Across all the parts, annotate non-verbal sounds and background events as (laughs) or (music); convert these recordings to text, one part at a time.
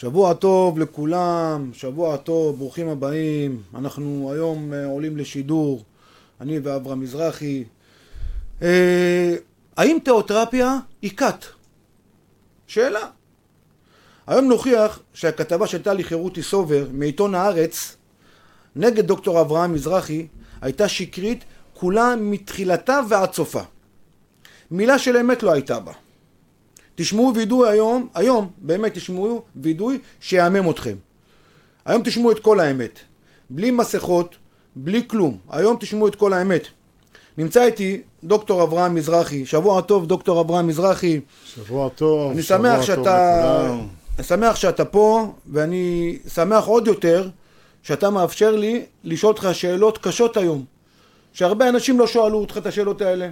שבוע טוב לכולם, שבוע טוב, ברוכים הבאים. אנחנו היום אה, עולים לשידור, אני ואברהם מזרחי. אה, האם תיאותרפיה היא כת? שאלה. היום נוכיח שהכתבה של טלי חירותי סובר מעיתון הארץ נגד דוקטור אברהם מזרחי הייתה שקרית כולה מתחילתה ועד סופה. מילה של אמת לא הייתה בה. תשמעו וידוי היום, היום באמת תשמעו וידוי שיהמם אתכם. היום תשמעו את כל האמת. בלי מסכות, בלי כלום. היום תשמעו את כל האמת. נמצא איתי דוקטור אברהם מזרחי. שבוע טוב, דוקטור אברהם מזרחי. שבוע טוב, אני שבוע טוב שאתה... לכולם. אני שמח שאתה פה, ואני שמח עוד יותר שאתה מאפשר לי לשאול אותך שאלות קשות היום. שהרבה אנשים לא שאלו אותך את השאלות האלה.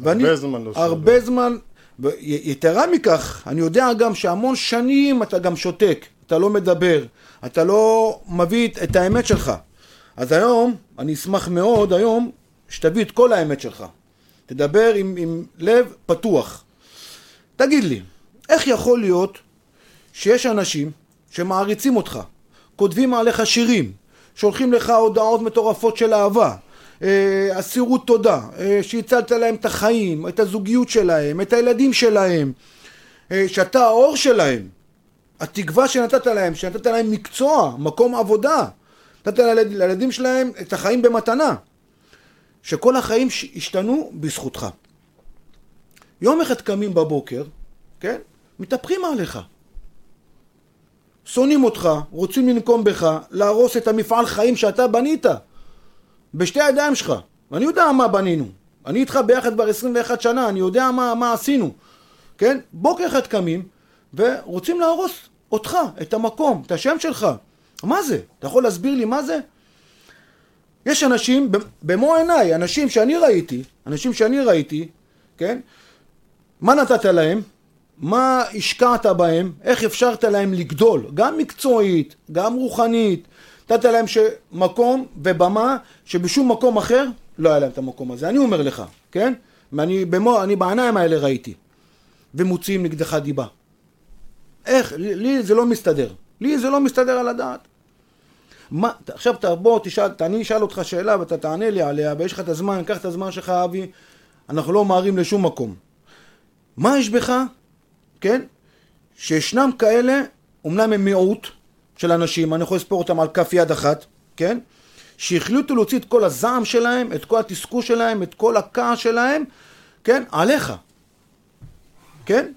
ואני, זמן לא שאלו. הרבה זמן, יתרה מכך, אני יודע גם שהמון שנים אתה גם שותק, אתה לא מדבר, אתה לא מביא את- האמת שלך. אז היום, אני אשמח מאוד היום שתביא את כל האמת שלך. תדבר עם, עם לב פתוח. תגיד לי, איך יכול להיות שיש אנשים שמעריצים אותך, כותבים עליך שירים, שולחים לך הודעות מטורפות של אהבה, אה, אסירות תודה, אה, שהצלת להם את החיים, את הזוגיות שלהם, את הילדים שלהם, אה, שאתה האור שלהם, התקווה שנתת להם, שנתת להם מקצוע, מקום עבודה, נתת לילד- לילדים שלהם את החיים במתנה, שכל החיים השתנו בזכותך. יום אחד קמים בבוקר, כן? מתהפכים עליך. שונאים אותך, רוצים לנקום בך, להרוס את המפעל חיים שאתה בנית בשתי הידיים שלך. ואני יודע מה בנינו. אני איתך ביחד כבר 21 שנה, אני יודע מה, מה עשינו. כן? בוקר אחד קמים ורוצים להרוס אותך, את המקום, את השם שלך. מה זה? אתה יכול להסביר לי מה זה? יש אנשים, במו עיניי, אנשים שאני ראיתי, אנשים שאני ראיתי, כן? מה נתת להם? מה השקעת בהם? איך אפשרת להם לגדול? גם מקצועית, גם רוחנית. נתת להם. מקום ובמה שבשום מקום אחר לא היה להם את המקום הזה. אני אומר לך, כן? ואני במו, אני בעיניים האלה ראיתי. ומוציאים נגדך דיבה. איך? לי, זה לא מסתדר. לי זה לא מסתדר על הדעת. מה, עכשיו תבוא, תשאל, אני אשאל אותך שאלה ואתה תענה לי עליה ויש לך את הזמן, קח את הזמן שלך אבי, אנחנו לא ממהרים לשום מקום. מה יש בך, כן, שישנם כאלה, אמנם הם מיעוט של אנשים, אני יכול לספור אותם על כף יד אחת, כן, שהחליטו להוציא את כל הזעם שלהם, את כל התסכול שלהם, את כל הכעס שלהם, כן, עליך, כן?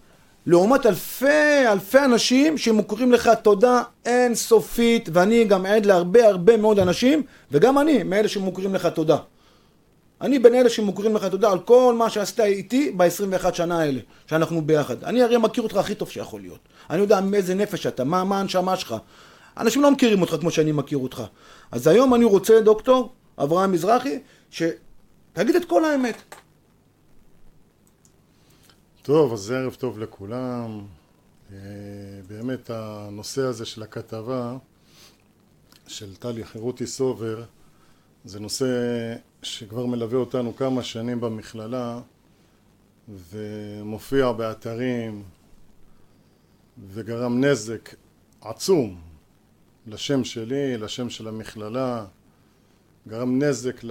לעומת אלפי אלפי אנשים שמוכרים לך תודה אין סופית ואני גם עד להרבה הרבה מאוד אנשים וגם אני מאלה שמוכרים לך תודה. אני בין אלה שמוכרים לך תודה על כל מה שעשית איתי ב-21 שנה האלה שאנחנו ביחד. אני הרי מכיר אותך הכי טוב שיכול להיות. אני יודע מאיזה נפש אתה, מה, מה הנשמה שלך אנשים לא מכירים אותך כמו שאני מכיר אותך. אז היום אני רוצה דוקטור אברהם מזרחי שתגיד את כל האמת. טוב, אז ערב טוב לכולם. אה, באמת הנושא הזה של הכתבה של טלי חירותי סובר זה נושא שכבר מלווה אותנו כמה שנים במכללה ומופיע באתרים וגרם נזק עצום לשם שלי, לשם של המכללה, גרם נזק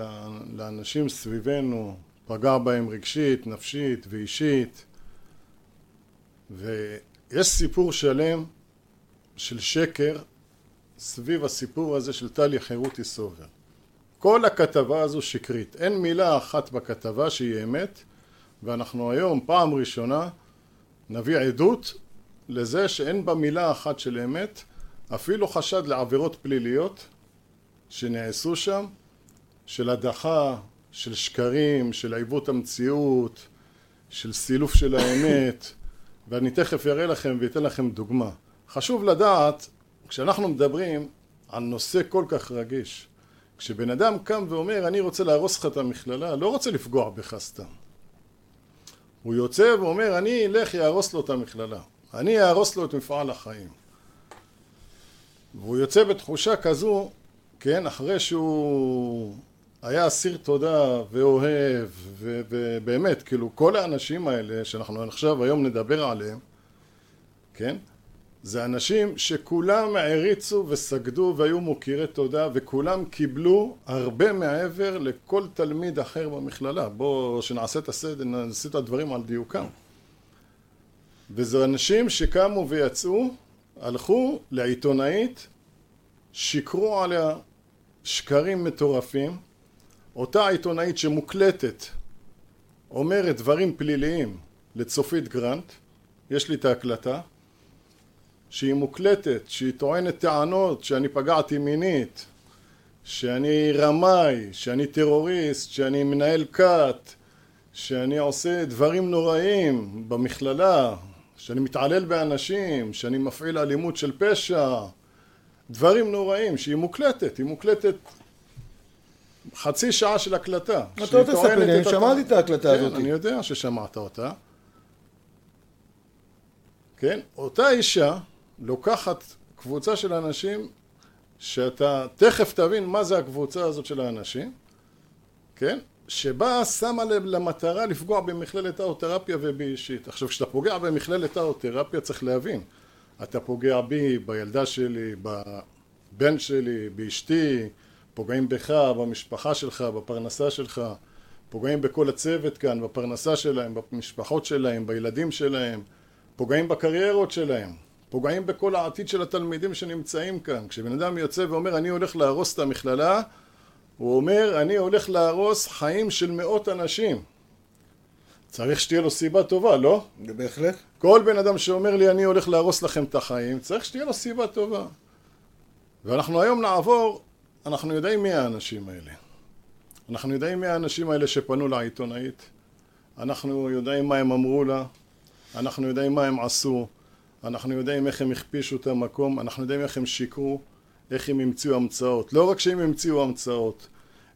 לאנשים סביבנו, פגע בהם רגשית, נפשית ואישית ויש סיפור שלם של שקר סביב הסיפור הזה של טלי חירותי סובר. כל הכתבה הזו שקרית, אין מילה אחת בכתבה שהיא אמת ואנחנו היום פעם ראשונה נביא עדות לזה שאין בה מילה אחת של אמת אפילו חשד לעבירות פליליות שנעשו שם של הדחה, של שקרים, של עיוות המציאות, של סילוף של האמת (coughs) ואני תכף אראה לכם ואתן לכם דוגמה. חשוב לדעת, כשאנחנו מדברים על נושא כל כך רגיש, כשבן אדם קם ואומר אני רוצה להרוס לך את המכללה, לא רוצה לפגוע בך סתם. הוא יוצא ואומר אני אלך יהרוס לו את המכללה, אני אהרוס לו את מפעל החיים. והוא יוצא בתחושה כזו, כן, אחרי שהוא היה אסיר תודה ואוהב ובאמת כאילו כל האנשים האלה שאנחנו עכשיו היום נדבר עליהם כן זה אנשים שכולם העריצו וסגדו והיו מוקירי תודה וכולם קיבלו הרבה מעבר לכל תלמיד אחר במכללה. בואו שנעשה את הסדר, נעשה את הדברים על דיוקם. וזה אנשים שקמו ויצאו, הלכו לעיתונאית, שיקרו עליה שקרים מטורפים, אותה עיתונאית שמוקלטת אומרת דברים פליליים לצופית גרנט, יש לי את ההקלטה, שהיא מוקלטת, שהיא טוענת טענות שאני פגעתי מינית, שאני רמאי, שאני טרוריסט, שאני מנהל כת, שאני עושה דברים נוראים במכללה, שאני מתעלל באנשים, שאני מפעיל אלימות של פשע, דברים נוראים, שהיא מוקלטת, היא מוקלטת חצי שעה של הקלטה. אתה לא תספר לי, אני שמעתי את ההקלטה כן, הזאת. אני יודע ששמעת אותה. כן, אותה אישה לוקחת קבוצה של אנשים שאתה תכף תבין מה זה הקבוצה הזאת של האנשים, כן? שבאה שמה לב למטרה לפגוע במכללת האוטרפיה ובי אישית. עכשיו כשאתה פוגע במכללת האוטרפיה צריך להבין, אתה פוגע בי, בילדה שלי, בבן שלי, באשתי, פוגעים בך, במשפחה שלך, בפרנסה שלך, פוגעים בכל הצוות כאן, בפרנסה שלהם, במשפחות שלהם, בילדים שלהם, פוגעים בקריירות שלהם, פוגעים בכל העתיד של התלמידים שנמצאים כאן. כשבן אדם יוצא ואומר אני הולך להרוס את המכללה, הוא אומר אני הולך להרוס חיים של מאות אנשים. צריך שתהיה לו סיבה טובה, לא? בהחלט. כל בן אדם שאומר לי אני הולך להרוס לכם את החיים, צריך שתהיה לו סיבה טובה. ואנחנו היום נעבור, אנחנו יודעים מי האנשים האלה. אנחנו יודעים מי האנשים האלה שפנו לעיתונאית, אנחנו יודעים מה הם אמרו לה, אנחנו יודעים מה הם עשו, אנחנו יודעים איך הם הכפישו את המקום, אנחנו יודעים איך הם שיקרו, איך הם המציאו המצאות. לא רק שהם המציאו המצאות,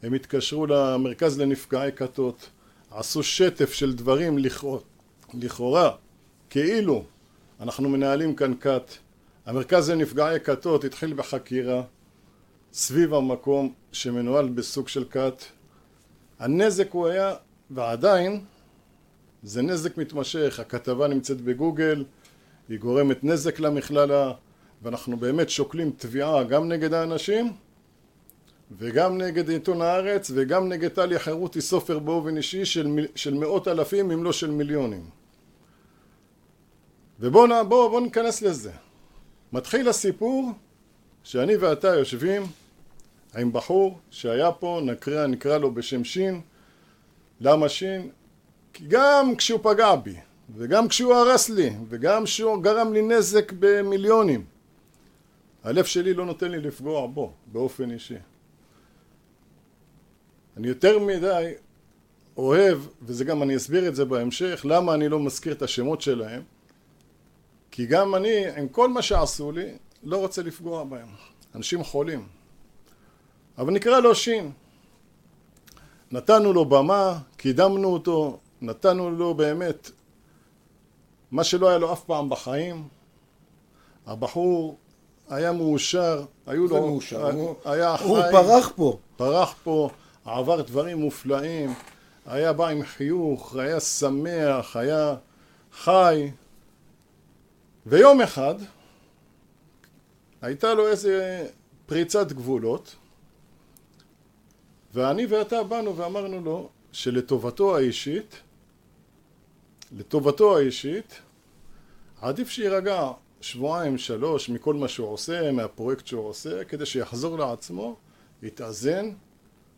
הם התקשרו למרכז לנפגעי כתות, עשו שטף של דברים לכאורה, לכאורה כאילו אנחנו מנהלים כאן כת. המרכז לנפגעי כתות התחיל בחקירה סביב המקום שמנוהל בסוג של כת. הנזק הוא היה, ועדיין, זה נזק מתמשך. הכתבה נמצאת בגוגל, היא גורמת נזק למכללה, ואנחנו באמת שוקלים תביעה גם נגד האנשים וגם נגד עיתון הארץ וגם נגד טליה חירותי סופר באופן אישי של, של מאות אלפים אם לא של מיליונים. ובואו בוא, בוא ניכנס לזה. מתחיל הסיפור שאני ואתה יושבים עם בחור שהיה פה, נקרא, נקרא לו בשם שין. למה שין? כי גם כשהוא פגע בי, וגם כשהוא הרס לי, וגם כשהוא גרם לי נזק במיליונים, הלב שלי לא נותן לי לפגוע בו באופן אישי. אני יותר מדי אוהב, וזה גם אני אסביר את זה בהמשך, למה אני לא מזכיר את השמות שלהם, כי גם אני, עם כל מה שעשו לי, לא רוצה לפגוע בהם. אנשים חולים. אבל נקרא לו שין. נתנו לו במה, קידמנו אותו, נתנו לו באמת מה שלא היה לו אף פעם בחיים. הבחור היה מאושר, היו לו... מאושר? היה חי... הוא פרח פה. פרח פה, עבר דברים מופלאים, היה בא עם חיוך, היה שמח, היה חי. ויום אחד הייתה לו איזה פריצת גבולות ואני ואתה באנו ואמרנו לו שלטובתו האישית לטובתו האישית עדיף שיירגע שבועיים שלוש מכל מה שהוא עושה מהפרויקט שהוא עושה כדי שיחזור לעצמו יתאזן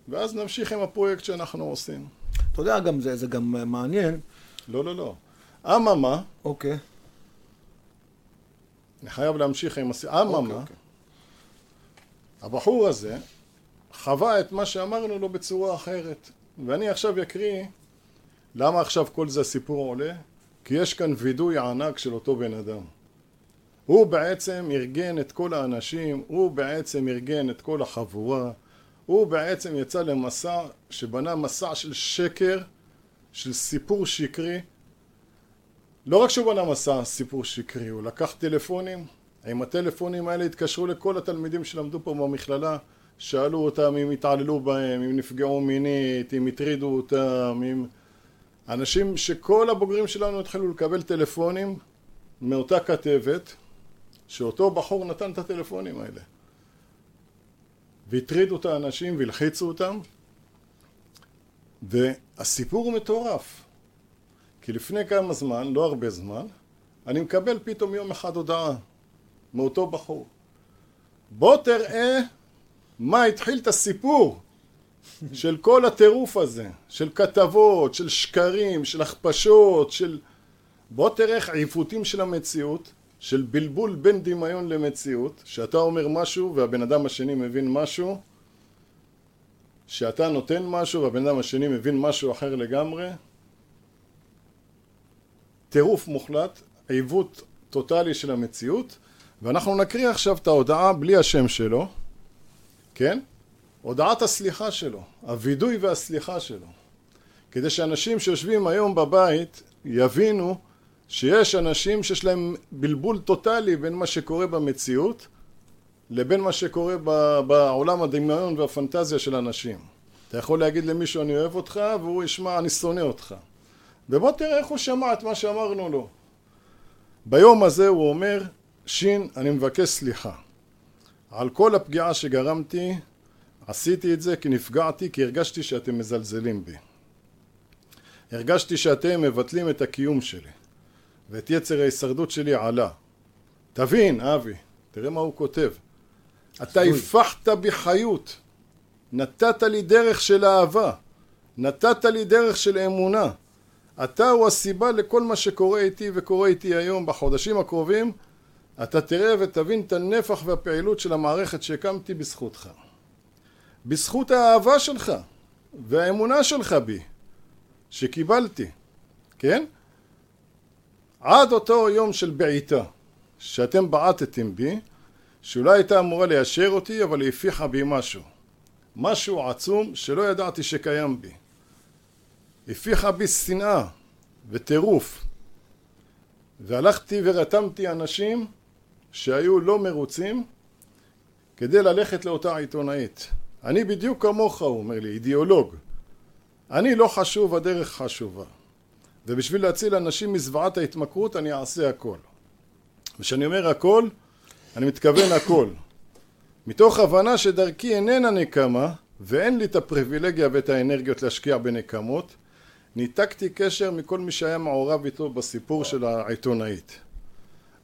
ואז נמשיך עם הפרויקט שאנחנו עושים אתה יודע, גם זה, זה גם מעניין. לא לא לא אממה אוקיי. אני חייב להמשיך עם הס... אממה אוקיי, אוקיי. הבחור הזה חווה את מה שאמרנו לו בצורה אחרת ואני עכשיו אקריא למה עכשיו כל זה הסיפור עולה? כי יש כאן וידוי ענק של אותו בן אדם הוא בעצם ארגן את כל האנשים, הוא בעצם ארגן את כל החבורה, הוא בעצם יצא למסע שבנה מסע של שקר, של סיפור שקרי. לא רק שהוא בנה מסע סיפור שקרי, הוא לקח טלפונים, עם הטלפונים האלה התקשרו לכל התלמידים שלמדו פה במכללה, שאלו אותם אם התעללו בהם, אם נפגעו מינית, אם הטרידו אותם, אם... אנשים שכל הבוגרים שלנו התחילו לקבל טלפונים מאותה כתבת שאותו בחור נתן את הטלפונים האלה. והטרידו את האנשים והלחיצו אותם, והסיפור הוא מטורף. כי לפני כמה זמן, לא הרבה זמן, אני מקבל פתאום יום אחד הודעה מאותו בחור. בוא תראה מה התחיל את הסיפור (laughs) של כל הטירוף הזה, של כתבות, של שקרים, של הכפשות, של... בוא תראה איך עיוותים של המציאות, של בלבול בין דמיון למציאות, שאתה אומר משהו והבן אדם השני מבין משהו, שאתה נותן משהו והבן אדם השני מבין משהו אחר לגמרי, טירוף מוחלט, עיוות טוטאלי של המציאות, ואנחנו נקריא עכשיו את ההודעה בלי השם שלו, כן? הודעת הסליחה שלו, הווידוי והסליחה שלו, כדי שאנשים שיושבים היום בבית יבינו שיש אנשים שיש להם בלבול טוטאלי בין מה שקורה במציאות לבין מה שקורה בעולם הדמיון והפנטזיה של אנשים. אתה יכול להגיד למישהו אני אוהב אותך והוא ישמע אני שונא אותך. ובוא תראה איך הוא שמע את מה שאמרנו לו. ביום הזה הוא אומר שין אני מבקש סליחה על כל הפגיעה שגרמתי עשיתי את זה כי נפגעתי כי הרגשתי שאתם מזלזלים בי הרגשתי שאתם מבטלים את הקיום שלי ואת יצר ההישרדות שלי עלה. תבין אבי תראה מה הוא כותב. אתה הפכת בי חיות נתת לי דרך של אהבה. נתת לי דרך של אמונה. אתה הוא הסיבה לכל מה שקורה איתי וקורה איתי היום. בחודשים הקרובים אתה תראה ותבין את הנפח והפעילות של המערכת שהקמתי בזכותך. בזכות האהבה שלך והאמונה שלך בי שקיבלתי כן? עד אותו יום של בעיטה שאתם בעטתם בי שאולי הייתה אמורה ליישר אותי אבל היא הפיחה בי משהו. משהו עצום שלא ידעתי שקיים בי. הפיחה בי שנאה וטירוף. והלכתי ורתמתי אנשים שהיו לא מרוצים כדי ללכת לאותה עיתונאית. אני בדיוק כמוך הוא אומר לי אידיאולוג. אני לא חשוב הדרך חשובה ובשביל להציל אנשים מזוועת ההתמכרות אני אעשה הכל. וכשאני אומר הכל אני מתכוון הכל. מתוך הבנה שדרכי איננה נקמה ואין לי את הפריבילגיה ואת האנרגיות להשקיע בנקמות ניתקתי קשר מכל מי שהיה מעורב איתו בסיפור של העיתונאית.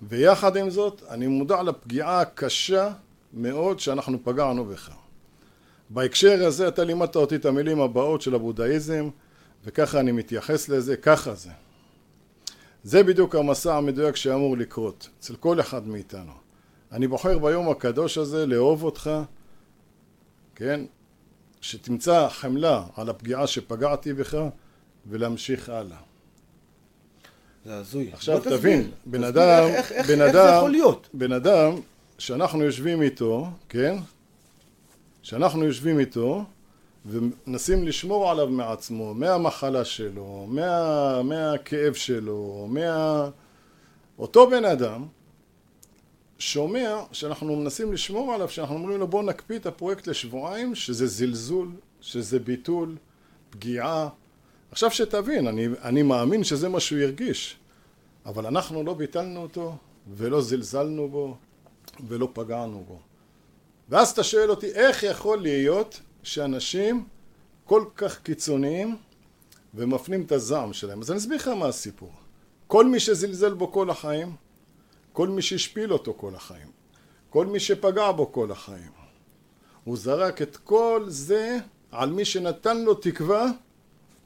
ויחד עם זאת אני מודע לפגיעה הקשה מאוד שאנחנו פגענו בך. בהקשר הזה אתה לימדת אותי את המילים הבאות של הבודהיזם וככה אני מתייחס לזה, ככה זה זה בדיוק המסע המדויק שאמור לקרות אצל כל אחד מאיתנו אני בוחר ביום הקדוש הזה לאהוב אותך כן שתמצא חמלה על הפגיעה שפגעתי בך ולהמשיך הלאה זה הזוי. עכשיו תבין, בן אדם, איך, איך, בן איך אדם, זה יכול להיות? בן אדם שאנחנו יושבים איתו, כן? שאנחנו יושבים איתו ומנסים לשמור עליו מעצמו, מהמחלה שלו, מה, מהכאב שלו, מה... אותו בן אדם שומע שאנחנו מנסים לשמור עליו, שאנחנו אומרים לו בוא נקפיא את הפרויקט לשבועיים, שזה זלזול, שזה ביטול, פגיעה. עכשיו שתבין, אני, אני מאמין שזה מה שהוא ירגיש, אבל אנחנו לא ביטלנו אותו ולא זלזלנו בו ולא פגענו בו. ואז אתה שואל אותי איך יכול להיות שאנשים כל כך קיצוניים ומפנים את הזעם שלהם. אז אני אסביר לך מה הסיפור. כל מי שזלזל בו כל החיים, כל מי שהשפיל אותו כל החיים, כל מי שפגע בו כל החיים, הוא זרק את כל זה על מי שנתן לו תקווה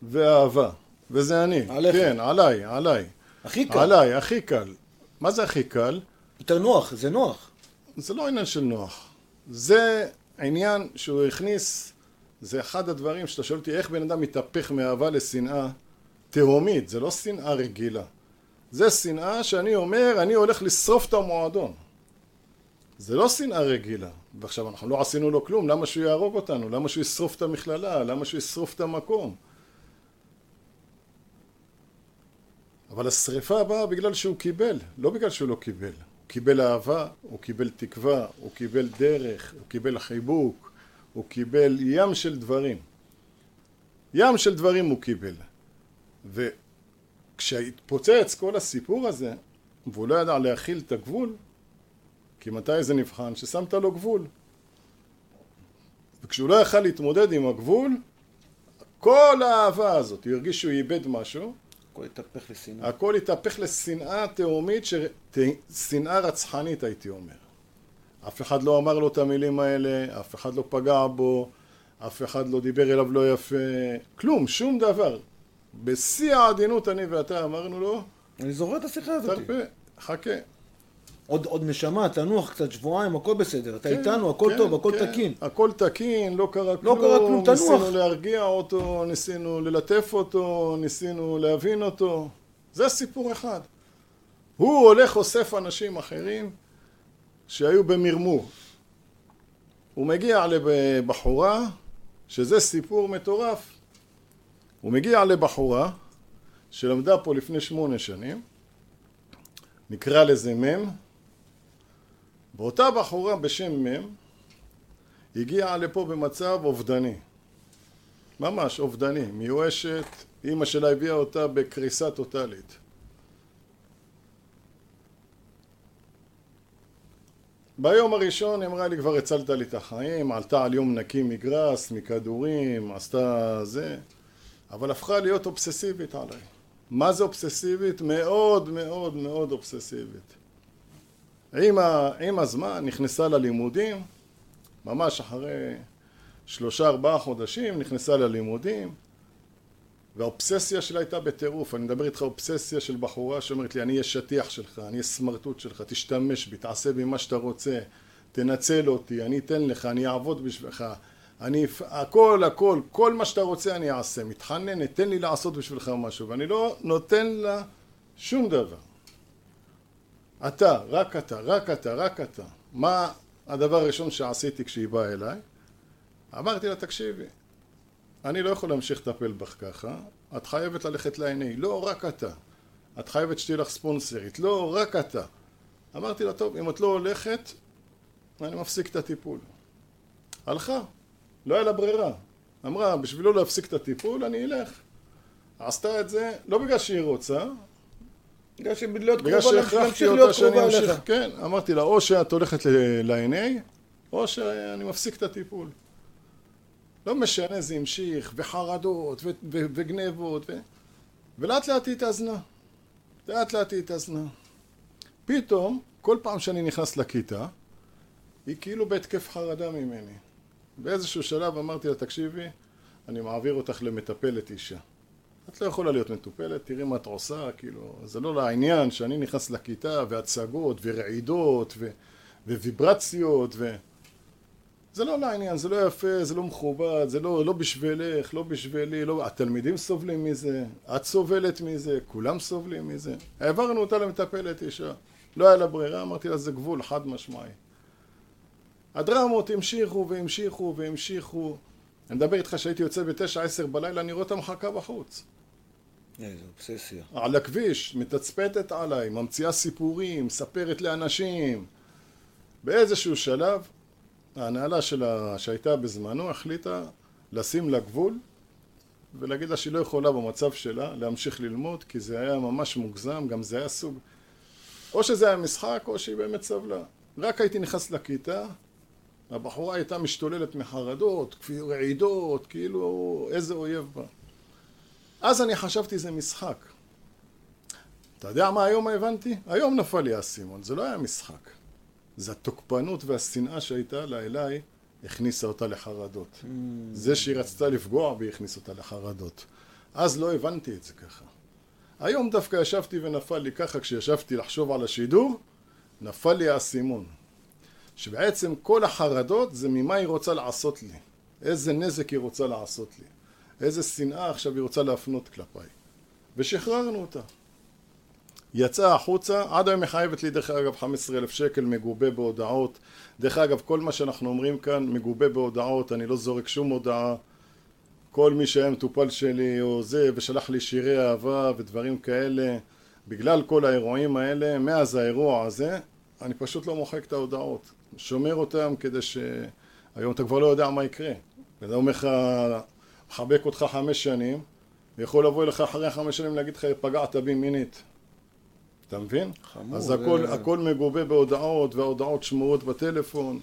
ואהבה. וזה אני. עליך. כן, עליי, עליי. הכי קל. עליי, הכי קל. מה זה הכי קל? יותר נוח, זה נוח. זה לא עניין של נוח. זה עניין שהוא הכניס, זה אחד הדברים שאתה שואל אותי איך בן אדם מתהפך מאהבה לשנאה תהומית, זה לא שנאה רגילה. זה שנאה שאני אומר, אני הולך לשרוף את המועדון. זה לא שנאה רגילה. ועכשיו אנחנו לא עשינו לו כלום, למה שהוא יהרוג אותנו? למה שהוא ישרוף את המכללה? למה שהוא ישרוף את המקום? אבל השריפה באה בגלל שהוא קיבל, לא בגלל שהוא לא קיבל. קיבל אהבה, הוא קיבל תקווה, הוא קיבל דרך, הוא קיבל חיבוק, הוא קיבל ים של דברים. ים של דברים הוא קיבל. וכשהתפוצץ כל הסיפור הזה, והוא לא ידע להכיל את הגבול, כי מתי זה נבחן? ששמת לו גבול. וכשהוא לא יכל להתמודד עם הגבול, כל האהבה הזאת, הוא הרגיש שהוא איבד משהו, הכל התהפך לשנאה. הכל התהפך לשנאה תהומית, ש... שנאה רצחנית הייתי אומר. אף אחד לא אמר לו את המילים האלה, אף אחד לא פגע בו, אף אחד לא דיבר אליו לא יפה, כלום, שום דבר. בשיא העדינות אני ואתה אמרנו לו, אני זוכר את השיחה הזאת. תרפה, חכה. עוד, עוד נשמה, תנוח קצת שבועיים, הכל בסדר. אתה כן, איתנו, הכל כן, טוב, הכל כן. תקין. הכל תקין, לא קרה לא כלום. קרה כלום, תנוח. ניסינו להרגיע אותו, ניסינו ללטף אותו, ניסינו להבין אותו. זה סיפור אחד. הוא הולך אוסף אנשים אחרים שהיו במרמור. הוא מגיע לבחורה, שזה סיפור מטורף. הוא מגיע לבחורה שלמדה פה לפני שמונה שנים, נקרא לזה מ', ואותה בחורה בשם מ' הגיעה לפה במצב אובדני. ממש אובדני, מיואשת, אימא שלה הביאה אותה בקריסה טוטאלית. ביום הראשון היא אמרה לי כבר הצלת לי את החיים, עלתה על יום נקי מגרס, מכדורים, עשתה זה, אבל הפכה להיות אובססיבית עליי. מה זה אובססיבית? מאוד מאוד מאוד אובססיבית. עם, ה, עם הזמן נכנסה ללימודים, ממש אחרי שלושה ארבעה חודשים נכנסה ללימודים והאובססיה שלה הייתה בטירוף, אני מדבר איתך אובססיה של בחורה שאומרת לי אני אהיה שטיח שלך, אני אהיה סמרטוט שלך, תשתמש בי, תעשה בי מה שאתה רוצה, תנצל אותי, אני אתן לך, אני אעבוד בשבילך, אני, הכל הכל, כל מה שאתה רוצה אני אעשה, מתחננת, תן לי לעשות בשבילך משהו. ואני לא נותן לה שום דבר אתה, רק אתה, רק אתה, רק אתה. מה הדבר הראשון שעשיתי כשהיא באה אליי? אמרתי לה, תקשיבי, אני לא יכול להמשיך לטפל בך ככה, את חייבת ללכת לעיני, לא רק אתה. את חייבת שתהיה לך ספונסרית, לא רק אתה. אמרתי לה, טוב, אם את לא הולכת, אני מפסיק את הטיפול. הלכה, לא היה לה ברירה. אמרה, בשביל לא להפסיק את הטיפול, אני אלך. עשתה את זה, לא בגלל שהיא רוצה, בגלל שלהיות בגלל קרובה, להמשיך להיות קרובה אליך. כן, אמרתי לה, או שאת הולכת ל-NA, או שאני מפסיק את הטיפול. לא משנה, זה המשיך, וחרדות, וגנבות, ו... ולאט לאט היא התאזנה. לאט לאט היא התאזנה. פתאום, כל פעם שאני נכנס לכיתה, היא כאילו בהתקף חרדה ממני. באיזשהו שלב אמרתי לה, תקשיבי, אני מעביר אותך למטפלת אישה. את לא יכולה להיות מטופלת, תראי מה את עושה, כאילו, זה לא לעניין שאני נכנס לכיתה והצגות ורעידות ו... וויברציות ו... זה לא לעניין, זה לא יפה, זה לא מכובד, זה לא, לא בשבילך, לא בשבילי, לא... התלמידים סובלים מזה, את סובלת מזה, כולם סובלים מזה. העברנו אותה למטפלת אישה. לא היה לה ברירה, אמרתי לה, זה גבול חד משמעי. הדרמות המשיכו והמשיכו והמשיכו. אני מדבר איתך שהייתי יוצא בתשע עשר בלילה, אני רואה אותה מחכה בחוץ. איזה אובססיה. על הכביש, מתצפתת עליי, ממציאה סיפורים, מספרת לאנשים. באיזשהו שלב, ההנהלה שלה, שהייתה בזמנו, החליטה לשים לה גבול ולהגיד לה שהיא לא יכולה במצב שלה להמשיך ללמוד, כי זה היה ממש מוגזם, גם זה היה סוג... או שזה היה משחק, או שהיא באמת סבלה. רק הייתי נכנס לכיתה, הבחורה הייתה משתוללת מחרדות, רעידות, כאילו איזה אויב בה. אז אני חשבתי זה משחק. אתה יודע מה היום הבנתי? היום נפל לי האסימון, זה לא היה משחק. זה התוקפנות והשנאה שהייתה לה אליי, הכניסה אותה לחרדות. זה שהיא רצתה לפגוע בי, הכניס אותה לחרדות. אז לא הבנתי את זה ככה. היום דווקא ישבתי ונפל לי ככה, כשישבתי לחשוב על השידור, נפל לי האסימון. שבעצם כל החרדות זה ממה היא רוצה לעשות לי. איזה נזק היא רוצה לעשות לי. איזה שנאה עכשיו היא רוצה להפנות כלפיי. ושחררנו אותה. יצאה החוצה, עד היום היא חייבת לי דרך אגב 15 אלף שקל מגובה בהודעות. דרך אגב, כל מה שאנחנו אומרים כאן מגובה בהודעות, אני לא זורק שום הודעה. כל מי שהיה מטופל שלי או זה, ושלח לי שירי אהבה ודברים כאלה, בגלל כל האירועים האלה, מאז האירוע הזה, אני פשוט לא מוחק את ההודעות. שומר אותם כדי ש... היום אתה כבר לא יודע מה יקרה. ואתה אומר לך, מחבק אותך חמש שנים, ויכול לבוא אליך אחרי חמש שנים להגיד לך, פגעת בי מינית. אתה מבין? חמור, אז זה- הכל, הכל מגובה בהודעות, וההודעות שמורות בטלפון,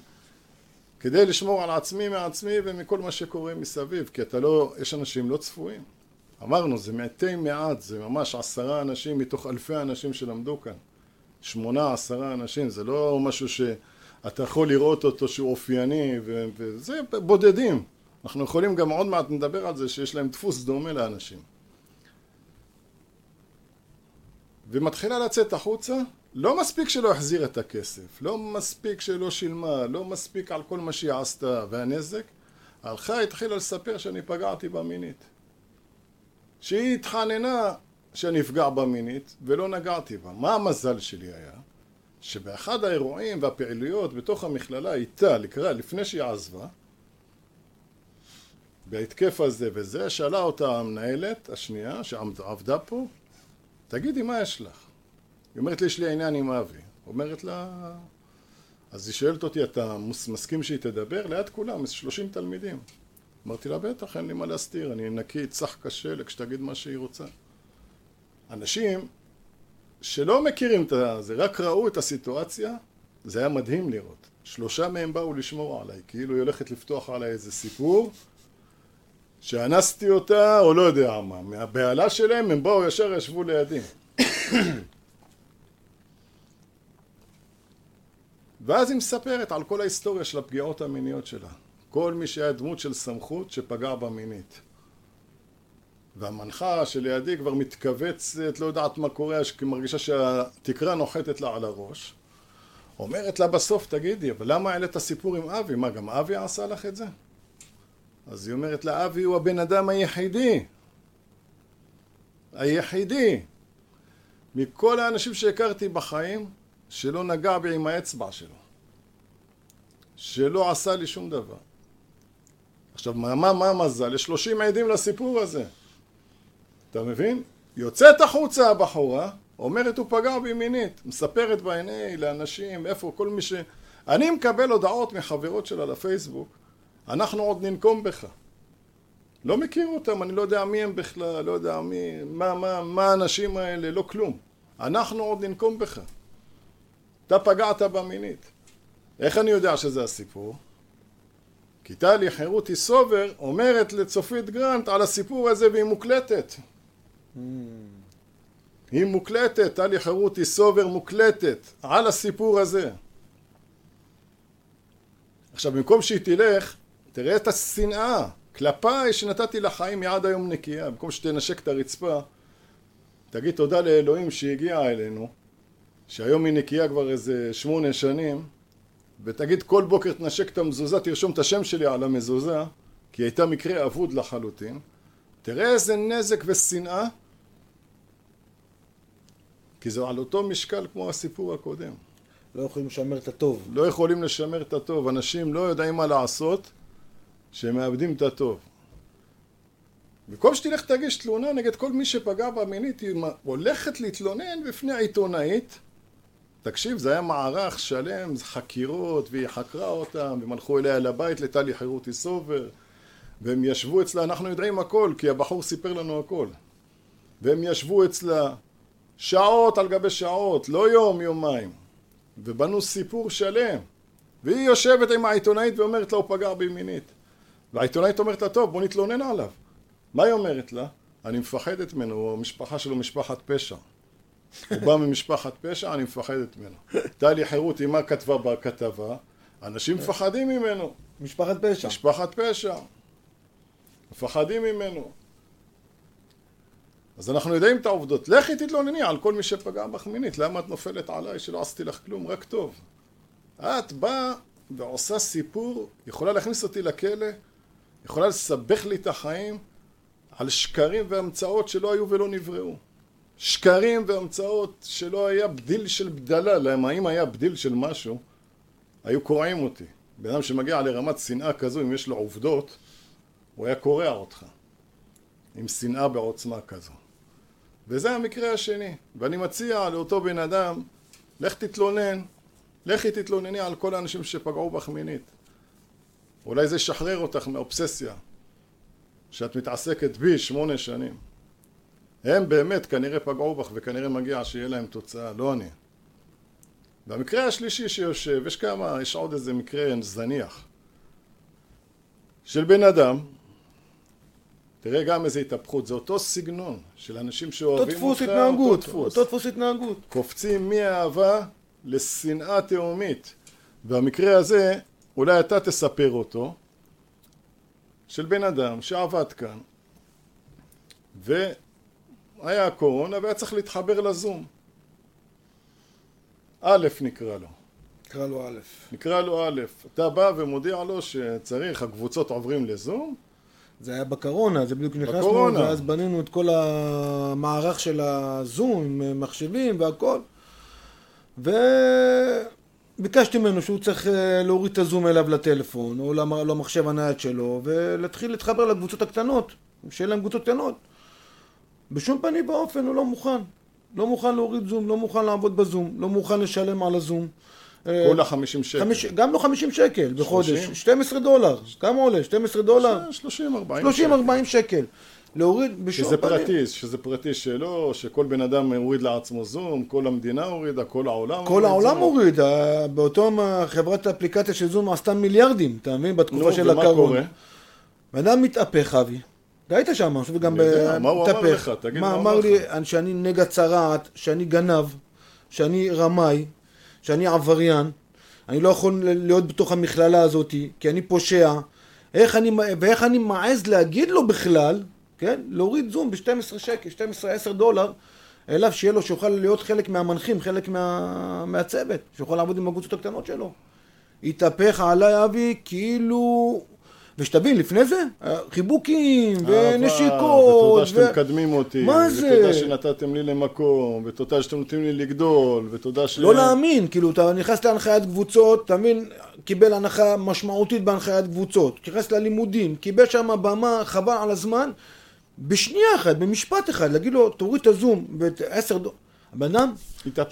כדי לשמור על עצמי מעצמי ומכל מה שקורה מסביב, כי אתה לא, יש אנשים לא צפויים. אמרנו, זה מתי מעט, זה ממש עשרה אנשים מתוך אלפי אנשים שלמדו כאן. שמונה, עשרה אנשים, זה לא משהו שאתה יכול לראות אותו שהוא אופייני, ו- וזה בודדים. אנחנו יכולים גם עוד מעט נדבר על זה שיש להם דפוס דומה לאנשים. ומתחילה לצאת החוצה, לא מספיק שלא החזיר את הכסף, לא מספיק שלא שילמה, לא מספיק על כל מה שהיא עשתה והנזק, הלכה התחילה לספר שאני פגעתי בה מינית. שהיא התחננה שאני אפגע בה מינית ולא נגעתי בה. מה המזל שלי היה? שבאחד האירועים והפעילויות בתוך המכללה איתה, לקראת, לפני שהיא עזבה, בהתקף הזה וזה, שאלה אותה המנהלת השנייה שעבדה פה, תגידי, מה יש לך? היא אומרת לי, יש לי עניין עם אבי. אומרת לה... אז היא שואלת אותי, אתה מס- מסכים שהיא תדבר? ליד כולם, 30 תלמידים. אמרתי לה, בטח, אין לי מה להסתיר, אני נקי, צח כשלג, שתגיד מה שהיא רוצה. אנשים שלא מכירים את זה, רק ראו את הסיטואציה, זה היה מדהים לראות. שלושה מהם באו לשמור עליי, כאילו היא הולכת לפתוח עליי איזה סיפור, שאנסתי אותה, או לא יודע מה. מהבהלה שלהם הם באו ישר ישבו לידי. (coughs) ואז היא מספרת על כל ההיסטוריה של הפגיעות המיניות שלה. כל מי שהיה דמות של סמכות שפגע בה מינית. והמנחה שלידי כבר מתכווצת, לא יודעת מה קורה, כי מרגישה שהתקרה נוחתת לה על הראש. אומרת לה בסוף, תגידי, אבל למה העלית סיפור עם אבי? מה, גם אבי עשה לך את זה? אז היא אומרת לה, אבי הוא הבן אדם היחידי. היחידי. מכל האנשים שהכרתי בחיים, שלא נגע בי עם האצבע שלו. שלא עשה לי שום דבר. עכשיו, מה, מה, מה המזל? יש 30 עדים לסיפור הזה. אתה מבין? יוצאת החוצה הבחורה, אומרת הוא פגע בי מינית, מספרת בעיני לאנשים, איפה, כל מי ש... אני מקבל הודעות מחברות שלה לפייסבוק, אנחנו עוד ננקום בך. לא מכיר אותם, אני לא יודע מי הם בכלל, לא יודע מי, מה, מה, מה האנשים האלה, לא כלום. אנחנו עוד ננקום בך. אתה פגעת בה מינית. איך אני יודע שזה הסיפור? כי טלי חירותי סובר אומרת לצופית גרנט על הסיפור הזה והיא מוקלטת. היא מוקלטת, טלי חירותי סובר מוקלטת על הסיפור הזה. עכשיו במקום שהיא תלך, תראה את השנאה כלפיי שנתתי לה חיים מעד היום נקייה, במקום שתנשק את הרצפה, תגיד תודה לאלוהים שהגיעה אלינו, שהיום היא נקייה כבר איזה שמונה שנים, ותגיד כל בוקר תנשק את המזוזה, תרשום את השם שלי על המזוזה, כי היא הייתה מקרה אבוד לחלוטין. תראה איזה נזק ושנאה, כי זה על אותו משקל כמו הסיפור הקודם. לא יכולים לשמר את הטוב. לא יכולים לשמר את הטוב, אנשים לא יודעים מה לעשות שהם מאבדים את הטוב. במקום שתלך תגיש תלונה נגד כל מי שפגע בה מינית, היא הולכת להתלונן בפני העיתונאית. תקשיב, זה היה מערך שלם, חקירות, והיא חקרה אותם, והם הלכו אליה לבית לטלי חירותי סובר, והם ישבו אצלה, אנחנו יודעים הכל, כי הבחור סיפר לנו הכל. והם ישבו אצלה שעות על גבי שעות, לא יום, יומיים. ובנו סיפור שלם. והיא יושבת עם העיתונאית ואומרת לה, הוא פגע בי מינית. והעיתונאית אומרת לה, טוב, בוא נתלונן עליו. מה היא אומרת לה? אני מפחדת ממנו, המשפחה שלו משפחת פשע. הוא בא ממשפחת פשע, אני מפחדת ממנו. טלי חירותי, מה כתבה בכתבה? אנשים מפחדים ממנו. משפחת פשע. משפחת פשע. מפחדים ממנו. אז אנחנו יודעים את העובדות. לכי תתלונני על כל מי שפגע בך מינית. למה את נופלת עליי שלא עשיתי לך כלום? רק טוב. את באה ועושה סיפור, יכולה להכניס אותי לכלא, יכולה לסבך לי את החיים על שקרים והמצאות שלא היו ולא נבראו. שקרים והמצאות שלא היה בדיל של בדלה. למה אם היה בדיל של משהו, היו קורעים אותי. בן אדם שמגיע לרמת שנאה כזו, אם יש לו עובדות, הוא היה קורע אותך. עם שנאה בעוצמה כזו. וזה המקרה השני. ואני מציע לאותו בן אדם, לך תתלונן, לכי תתלונני על כל האנשים שפגעו בך מינית. אולי זה ישחרר אותך מאובססיה, שאת מתעסקת בי שמונה שנים. הם באמת כנראה פגעו בך וכנראה מגיע שיהיה להם תוצאה, לא אני. והמקרה השלישי שיושב, יש כמה, יש עוד איזה מקרה זניח של בן אדם תראה גם איזה התהפכות, זה אותו סגנון של אנשים שאוהבים אותו דפוס אותך, התנהגות, אותו דפוס. אותו דפוס התנהגות. קופצים מאהבה לשנאה תהומית. והמקרה הזה, אולי אתה תספר אותו, של בן אדם שעבד כאן, והיה הקורונה והיה צריך להתחבר לזום. א' נקרא לו. נקרא לו א'. נקרא לו א', אתה בא ומודיע לו שצריך, הקבוצות עוברים לזום, זה היה בקורונה, זה בדיוק נכנסנו, בקורונה. ואז בנינו את כל המערך של הזום עם מחשבים והכל. וביקשתי ממנו שהוא צריך אה, להוריד את הזום אליו לטלפון, או למ- למחשב הנייד שלו, ולהתחיל להתחבר לקבוצות הקטנות, שיהיה להם קבוצות קטנות. בשום פנים ואופן הוא לא מוכן. לא מוכן להוריד זום, לא מוכן לעבוד בזום, לא מוכן לשלם על הזום. אה, כולה 50 שקל. חמיש, גם לא 50 שקל בחודש, 30? 12 דולר. כמה עולה? 12 דולר? 30, 40 30-40 שקל. להוריד בשום שזה. פרטי, שזה פרטי שלו, שכל בן אדם הוריד לעצמו זום, כל המדינה הורידה, כל העולם כל הוריד העולם זום. הוריד, באותו חברת האפליקציה של זום עשתה מיליארדים, אתה מבין? בתקופה נו, של ומה הקורונה. קורה? בן אדם מתהפך, אבי. היית שם, עכשיו גם ב- מה הוא אמר מתהפך. לך? תגיד מה מה הוא אמר אמר לי, לך. אני- שאני נגע צרעת, שאני גנב, שאני רמאי, שאני עבריין, אני לא יכול להיות בתוך המכללה הזאת, כי אני פושע. איך אני, ואיך אני מעז להגיד לו בכלל, כן? להוריד זום ב-12 שקל, 12-10 דולר, אליו שיהיה לו, שיוכל להיות חלק מהמנחים, חלק מה, מהצוות, שיוכל לעבוד עם הקבוצות הקטנות שלו. התהפך עליי אבי כאילו... ושתבין, לפני זה, חיבוקים, ונשיקות, ותודה שאתם מקדמים אותי, מה זה? ותודה שנתתם לי למקום, ותודה שאתם נותנים לי לגדול, ותודה ש... לא להאמין, כאילו, אתה נכנס להנחיית קבוצות, אתה מבין, קיבל הנחה משמעותית בהנחיית קבוצות, נכנס ללימודים, קיבל שם במה, חבל על הזמן, בשנייה אחת, במשפט אחד, להגיד לו, תוריד את הזום, ועשר דו... הבן אדם.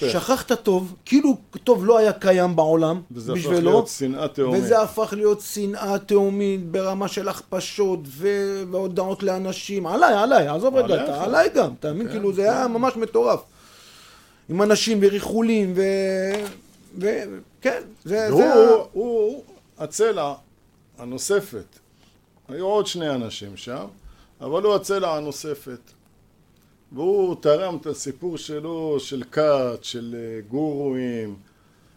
שכח את הטוב, כאילו טוב לא היה קיים בעולם, וזה הפך בשבילו, להיות שנאה תהומית. וזה הפך להיות שנאה תהומית ברמה של הכפשות ו- והודעות לאנשים, עליי, עליי, עזוב רגע. אתה- עליי גם, אתה מבין? כן, כאילו זה היה ממש מטורף. עם אנשים וריחולים ו... ו... כן, זה... והוא, זה הוא הצלע הנוספת. היו עוד שני אנשים שם, אבל הוא הצלע הנוספת. והוא תרם את הסיפור שלו, של כת, של אה, גורואים.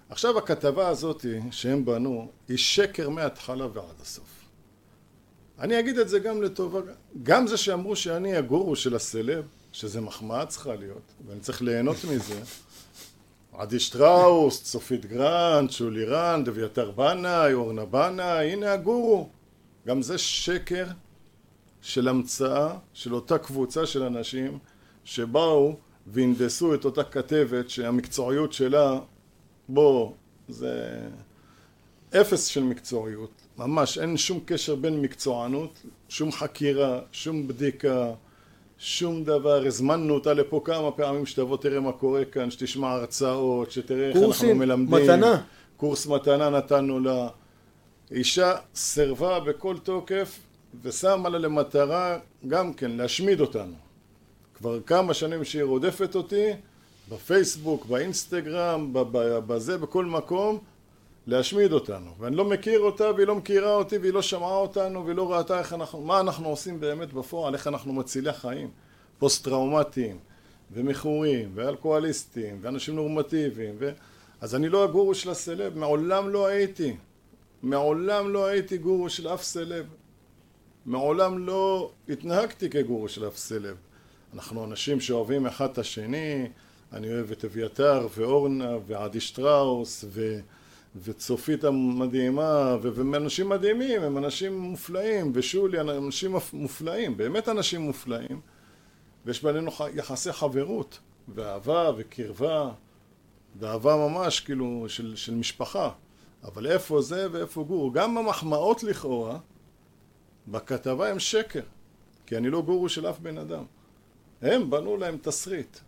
עכשיו הכתבה הזאת שהם בנו, היא שקר מההתחלה ועד הסוף. אני אגיד את זה גם לטובה, גם זה שאמרו שאני הגורו של הסלב, שזה מחמאה צריכה להיות, ואני צריך ליהנות מזה, עדי שטראוס, צופית גרנט, שולי רנד, אביתר בנאי, אורנה בנאי, הנה הגורו. גם זה שקר של המצאה של אותה קבוצה של אנשים שבאו והנדסו את אותה כתבת שהמקצועיות שלה, בוא, זה אפס של מקצועיות. ממש אין שום קשר בין מקצוענות, שום חקירה, שום בדיקה, שום דבר. הזמנו אותה לפה כמה פעמים שתבוא תראה מה קורה כאן, שתשמע הרצאות, שתראה איך אנחנו קורסים, מלמדים. מתנה. קורס מתנה נתנו לה. אישה סירבה בכל תוקף ושמה לה למטרה גם כן להשמיד אותנו. כבר כמה שנים שהיא רודפת אותי, בפייסבוק, באינסטגרם, בזה, בכל מקום, להשמיד אותנו. ואני לא מכיר אותה והיא לא מכירה אותי והיא לא שמעה אותנו והיא לא ראתה איך אנחנו, מה אנחנו עושים באמת בפועל, איך אנחנו מצילי חיים, פוסט טראומטיים ומכורים ואלכוהוליסטים ואנשים נורמטיביים ו... אז אני לא הגורו של הסלב, מעולם לא הייתי. מעולם לא הייתי גורו של אף סלב. מעולם לא התנהגתי כגורו של אף סלב. אנחנו אנשים שאוהבים אחד את השני, אני אוהב את אביתר ואורנה ועדי שטראוס ו... וצופית המדהימה, והם אנשים מדהימים, הם אנשים מופלאים, ושולי, אנשים מופ- מופלאים, באמת אנשים מופלאים, ויש בינינו יחסי חברות, ואהבה וקרבה, ואהבה ממש, כאילו, של, של משפחה. אבל איפה זה ואיפה גורו? גם המחמאות לכאורה, בכתבה הם שקר, כי אני לא גורו של אף בן אדם. הם בנו להם תסריט.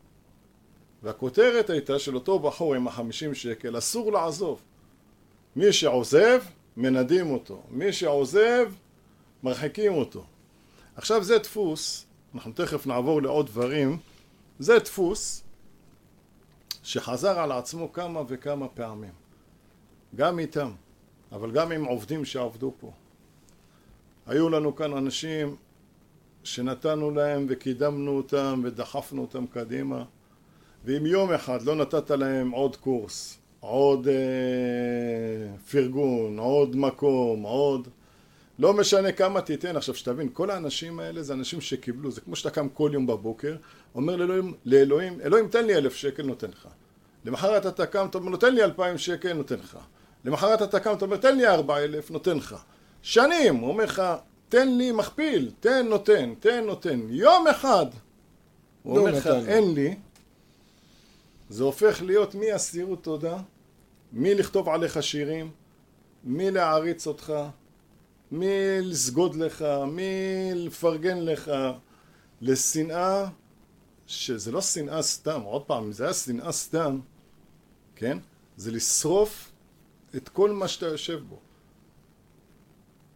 והכותרת הייתה של אותו בחור עם החמישים שקל, אסור לעזוב. מי שעוזב, מנדים אותו. מי שעוזב, מרחיקים אותו. עכשיו זה דפוס אנחנו תכף נעבור לעוד דברים, זה דפוס שחזר על עצמו כמה וכמה פעמים. גם איתם, אבל גם עם עובדים שעבדו פה. היו לנו כאן אנשים שנתנו להם וקידמנו אותם ודחפנו אותם קדימה ואם יום אחד לא נתת להם עוד קורס, עוד אה, פרגון, עוד מקום, עוד לא משנה כמה תיתן, עכשיו שתבין, כל האנשים האלה זה אנשים שקיבלו, זה כמו שאתה קם כל יום בבוקר, אומר לאלוהים, לאלוהים, אלוהים תן לי אלף שקל, נותן לך. למחרת אתה קם, אתה אומר, נותן לי אלפיים שקל, נותן לך. למחרת אתה קם, אתה אומר, תן לי ארבע אלף, נותן לך. שנים, הוא אומר לך, תן לי מכפיל, תן נותן, תן נותן. יום אחד, הוא לא אומר לך. אין לי, זה הופך להיות מאסירות תודה, מלכתוב עליך שירים, מלהעריץ אותך, מלסגוד לך, מלפרגן לך, לשנאה, שזה לא שנאה סתם, עוד פעם, זה היה שנאה סתם, כן? זה לשרוף את כל מה שאתה יושב בו.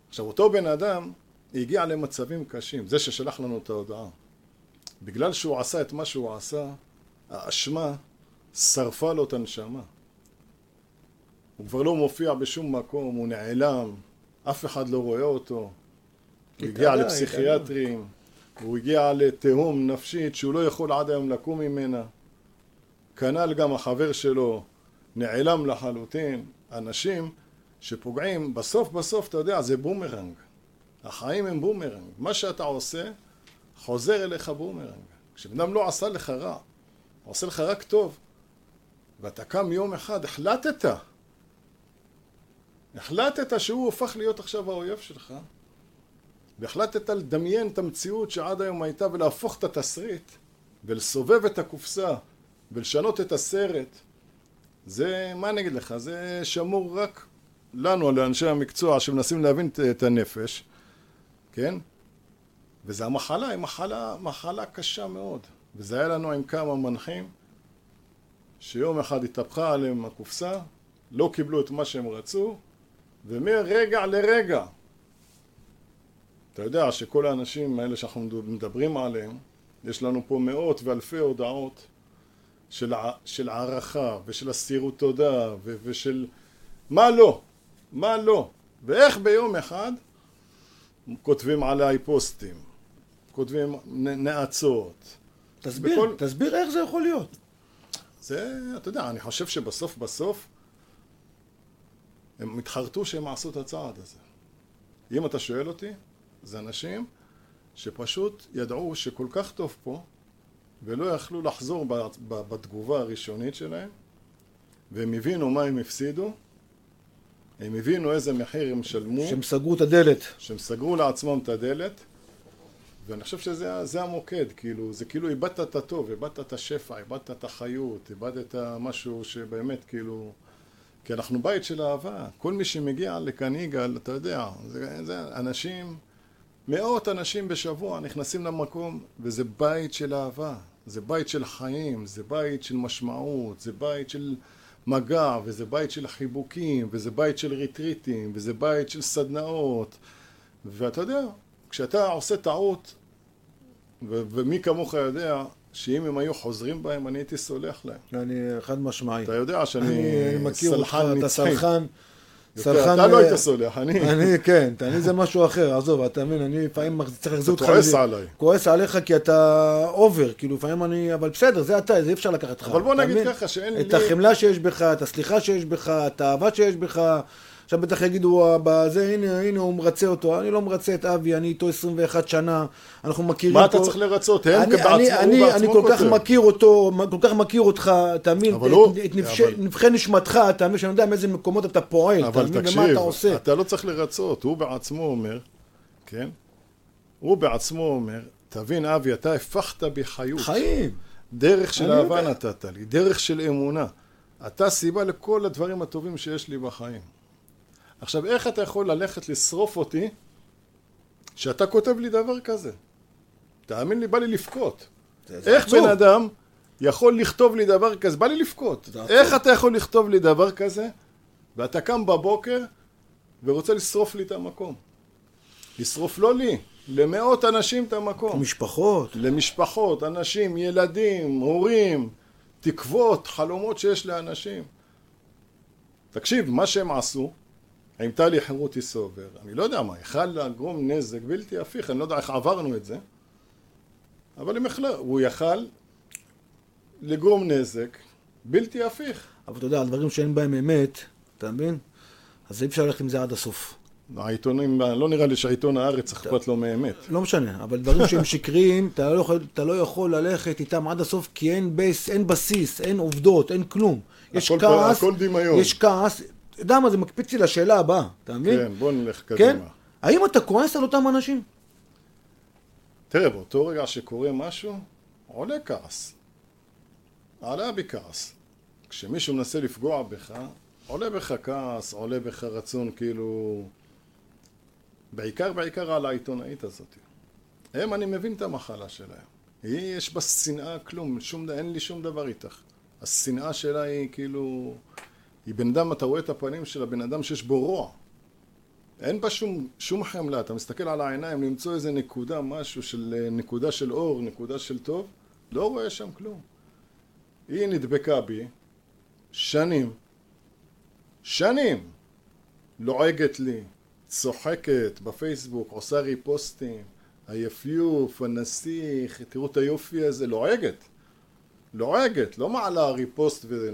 עכשיו, אותו בן אדם הגיע למצבים קשים, זה ששלח לנו את ההודעה. בגלל שהוא עשה את מה שהוא עשה, האשמה שרפה לו את הנשמה. הוא כבר לא מופיע בשום מקום, הוא נעלם, אף אחד לא רואה אותו. הוא הגיע לפסיכיאטרים, הוא הגיע לתהום נפשית שהוא לא יכול עד היום לקום ממנה. כנ"ל גם החבר שלו נעלם לחלוטין. אנשים שפוגעים, בסוף בסוף, אתה יודע, זה בומרנג. החיים הם בומרנג. מה שאתה עושה, חוזר אליך בומרנג. כשבן אדם לא עשה לך רע, הוא עושה לך רק טוב, ואתה קם יום אחד, החלטת, החלטת שהוא הופך להיות עכשיו האויב שלך, והחלטת לדמיין את המציאות שעד היום הייתה ולהפוך את התסריט ולסובב את הקופסה ולשנות את הסרט זה, מה אני אגיד לך, זה שמור רק לנו, לאנשי המקצוע שמנסים להבין את- הנפש, כן? וזה המחלה, היא מחלה, מחלה קשה מאוד. וזה היה לנו עם כמה מנחים שיום אחד התהפכה עליהם הקופסה, לא קיבלו את מה שהם רצו, ומרגע לרגע אתה יודע שכל האנשים האלה שאנחנו מדברים עליהם, יש לנו פה מאות ואלפי הודעות של, של הערכה ושל אסירות תודה ושל מה לא, מה לא, ואיך ביום אחד כותבים עליי פוסטים, כותבים נאצות. תסביר, בכל- תסביר איך זה יכול להיות. זה, אתה יודע, אני חושב שבסוף בסוף הם התחרטו שהם עשו את הצעד הזה. אם אתה שואל אותי, זה אנשים שפשוט ידעו שכל כך טוב פה ולא יכלו לחזור בתגובה הראשונית שלהם והם הבינו מה הם הפסידו הם הבינו איזה מחיר הם שלמו שהם סגרו את הדלת. שהם סגרו לעצמם את הדלת ואני חושב שזה זה המוקד, כאילו, זה כאילו איבדת את הטוב, איבדת את השפע, איבדת את החיות, איבדת משהו שבאמת כאילו... כי אנחנו בית של אהבה, כל מי שמגיע לכאן יגאל, אתה יודע, זה, זה אנשים, מאות אנשים בשבוע נכנסים למקום וזה בית של אהבה, זה בית של חיים, זה בית של משמעות, זה בית של מגע, וזה בית של חיבוקים, וזה בית של ריטריטים, וזה בית של סדנאות, ואתה יודע, כשאתה עושה טעות, ו- ומי כמוך יודע שאם הם היו חוזרים בהם, אני הייתי סולח להם. אני חד משמעי. אתה יודע שאני אני מכיר אותך, סלחן אתה נצחי. סלחן. אתה לא היית סולח, אני... אני, כן, אני זה משהו אחר, עזוב, אתה מבין, אני לפעמים צריך להחזיר אתה אותך... כועס לזה. עליי. כועס עליך כי אתה over, כאילו לפעמים אני... אבל בסדר, זה אתה, זה אי אפשר לקחת לך. אבל בוא אתה נגיד? ככה שאין את לי- החמלה שיש בך, את הסליחה שיש בך, את האהבה שיש בך. עכשיו בטח יגידו, בזה, הנה, הנה הוא מרצה אותו. אני לא מרצה את אבי, אני איתו 21 שנה, אנחנו מכירים מה אותו. אתה צריך לרצות? הם אני, בעצמו, אני, הוא אני, בעצמו אני כל כך. מכיר אותו, כל כך מכיר אותך, אבל את, הוא- את נפש, אבל- נבחי נשמתך, אתה מבין, שאני יודע מאיזה מקומות אתה פועל, אבל תקשיב, ומה אתה עושה. אתה לא צריך לרצות, הוא בעצמו אומר, כן? הוא בעצמו אומר, תבין אבי, אתה הפכת בי חיות. חיים. דרך של אהבה. נתת לי, דרך של אמונה. אתה סיבה לכל הדברים הטובים שיש לי בחיים. עכשיו, איך אתה יכול ללכת לשרוף אותי שאתה כותב לי דבר כזה? תאמין לי, בא לי לבכות. איך עצוב. בן אדם יכול לכתוב לי דבר כזה? בא לי לבכות. זה עצוב. איך אתה יכול לכתוב לי דבר כזה, ואתה קם בבוקר ורוצה לשרוף לי את המקום? לשרוף לא לי, למאות אנשים את המקום. משפחות. למשפחות, אנשים, ילדים, הורים, תקוות, חלומות שיש לאנשים. תקשיב, מה שהם עשו, עם טלי חירותי סובר, אני לא יודע מה, יכל לגרום נזק בלתי הפיך, אני לא יודע איך עברנו את זה, אבל הם יכלו, הוא יכל לגרום נזק בלתי הפיך. אבל אתה יודע, על דברים שאין בהם אמת, אתה מבין? אז אי אפשר ללכת עם זה עד הסוף. העיתונים, לא נראה לי שהעיתון הארץ אכפת לו מאמת. לא משנה, אבל דברים שהם שקריים, אתה לא, יכול, אתה לא יכול ללכת איתם עד הסוף, כי אין, בייס, אין בסיס, אין עובדות, אין כלום. יש כעס, הכל דמיון. יש כעס, אתה יודע מה, זה מקפיץ לי לשאלה הבאה, אתה מבין? כן, בוא נלך כן? קדימה. האם אתה כועס על אותם אנשים? תראה, באותו רגע שקורה משהו, עולה כעס. עלה בי כעס. כשמישהו מנסה לפגוע בך, עולה בך כעס, עולה בך רצון כאילו... בעיקר בעיקר על העיתונאית הזאת. הם, אני מבין את המחלה שלהם. היא, יש בה שנאה כלום, שום, אין לי שום דבר איתך. השנאה שלה היא כאילו... היא בן אדם, אתה רואה את הפנים של הבן אדם שיש בו רוע. אין בה שום, שום חמלה, אתה מסתכל על העיניים למצוא איזה נקודה, משהו של נקודה של אור, נקודה של טוב, לא רואה שם כלום. היא נדבקה בי שנים, שנים, לועגת לי, צוחקת בפייסבוק, עושה ריפוסטים, היפיוף, הנסיך, תראו את היופי הזה, לועגת, לועגת, לא מעלה ריפוסט וזה,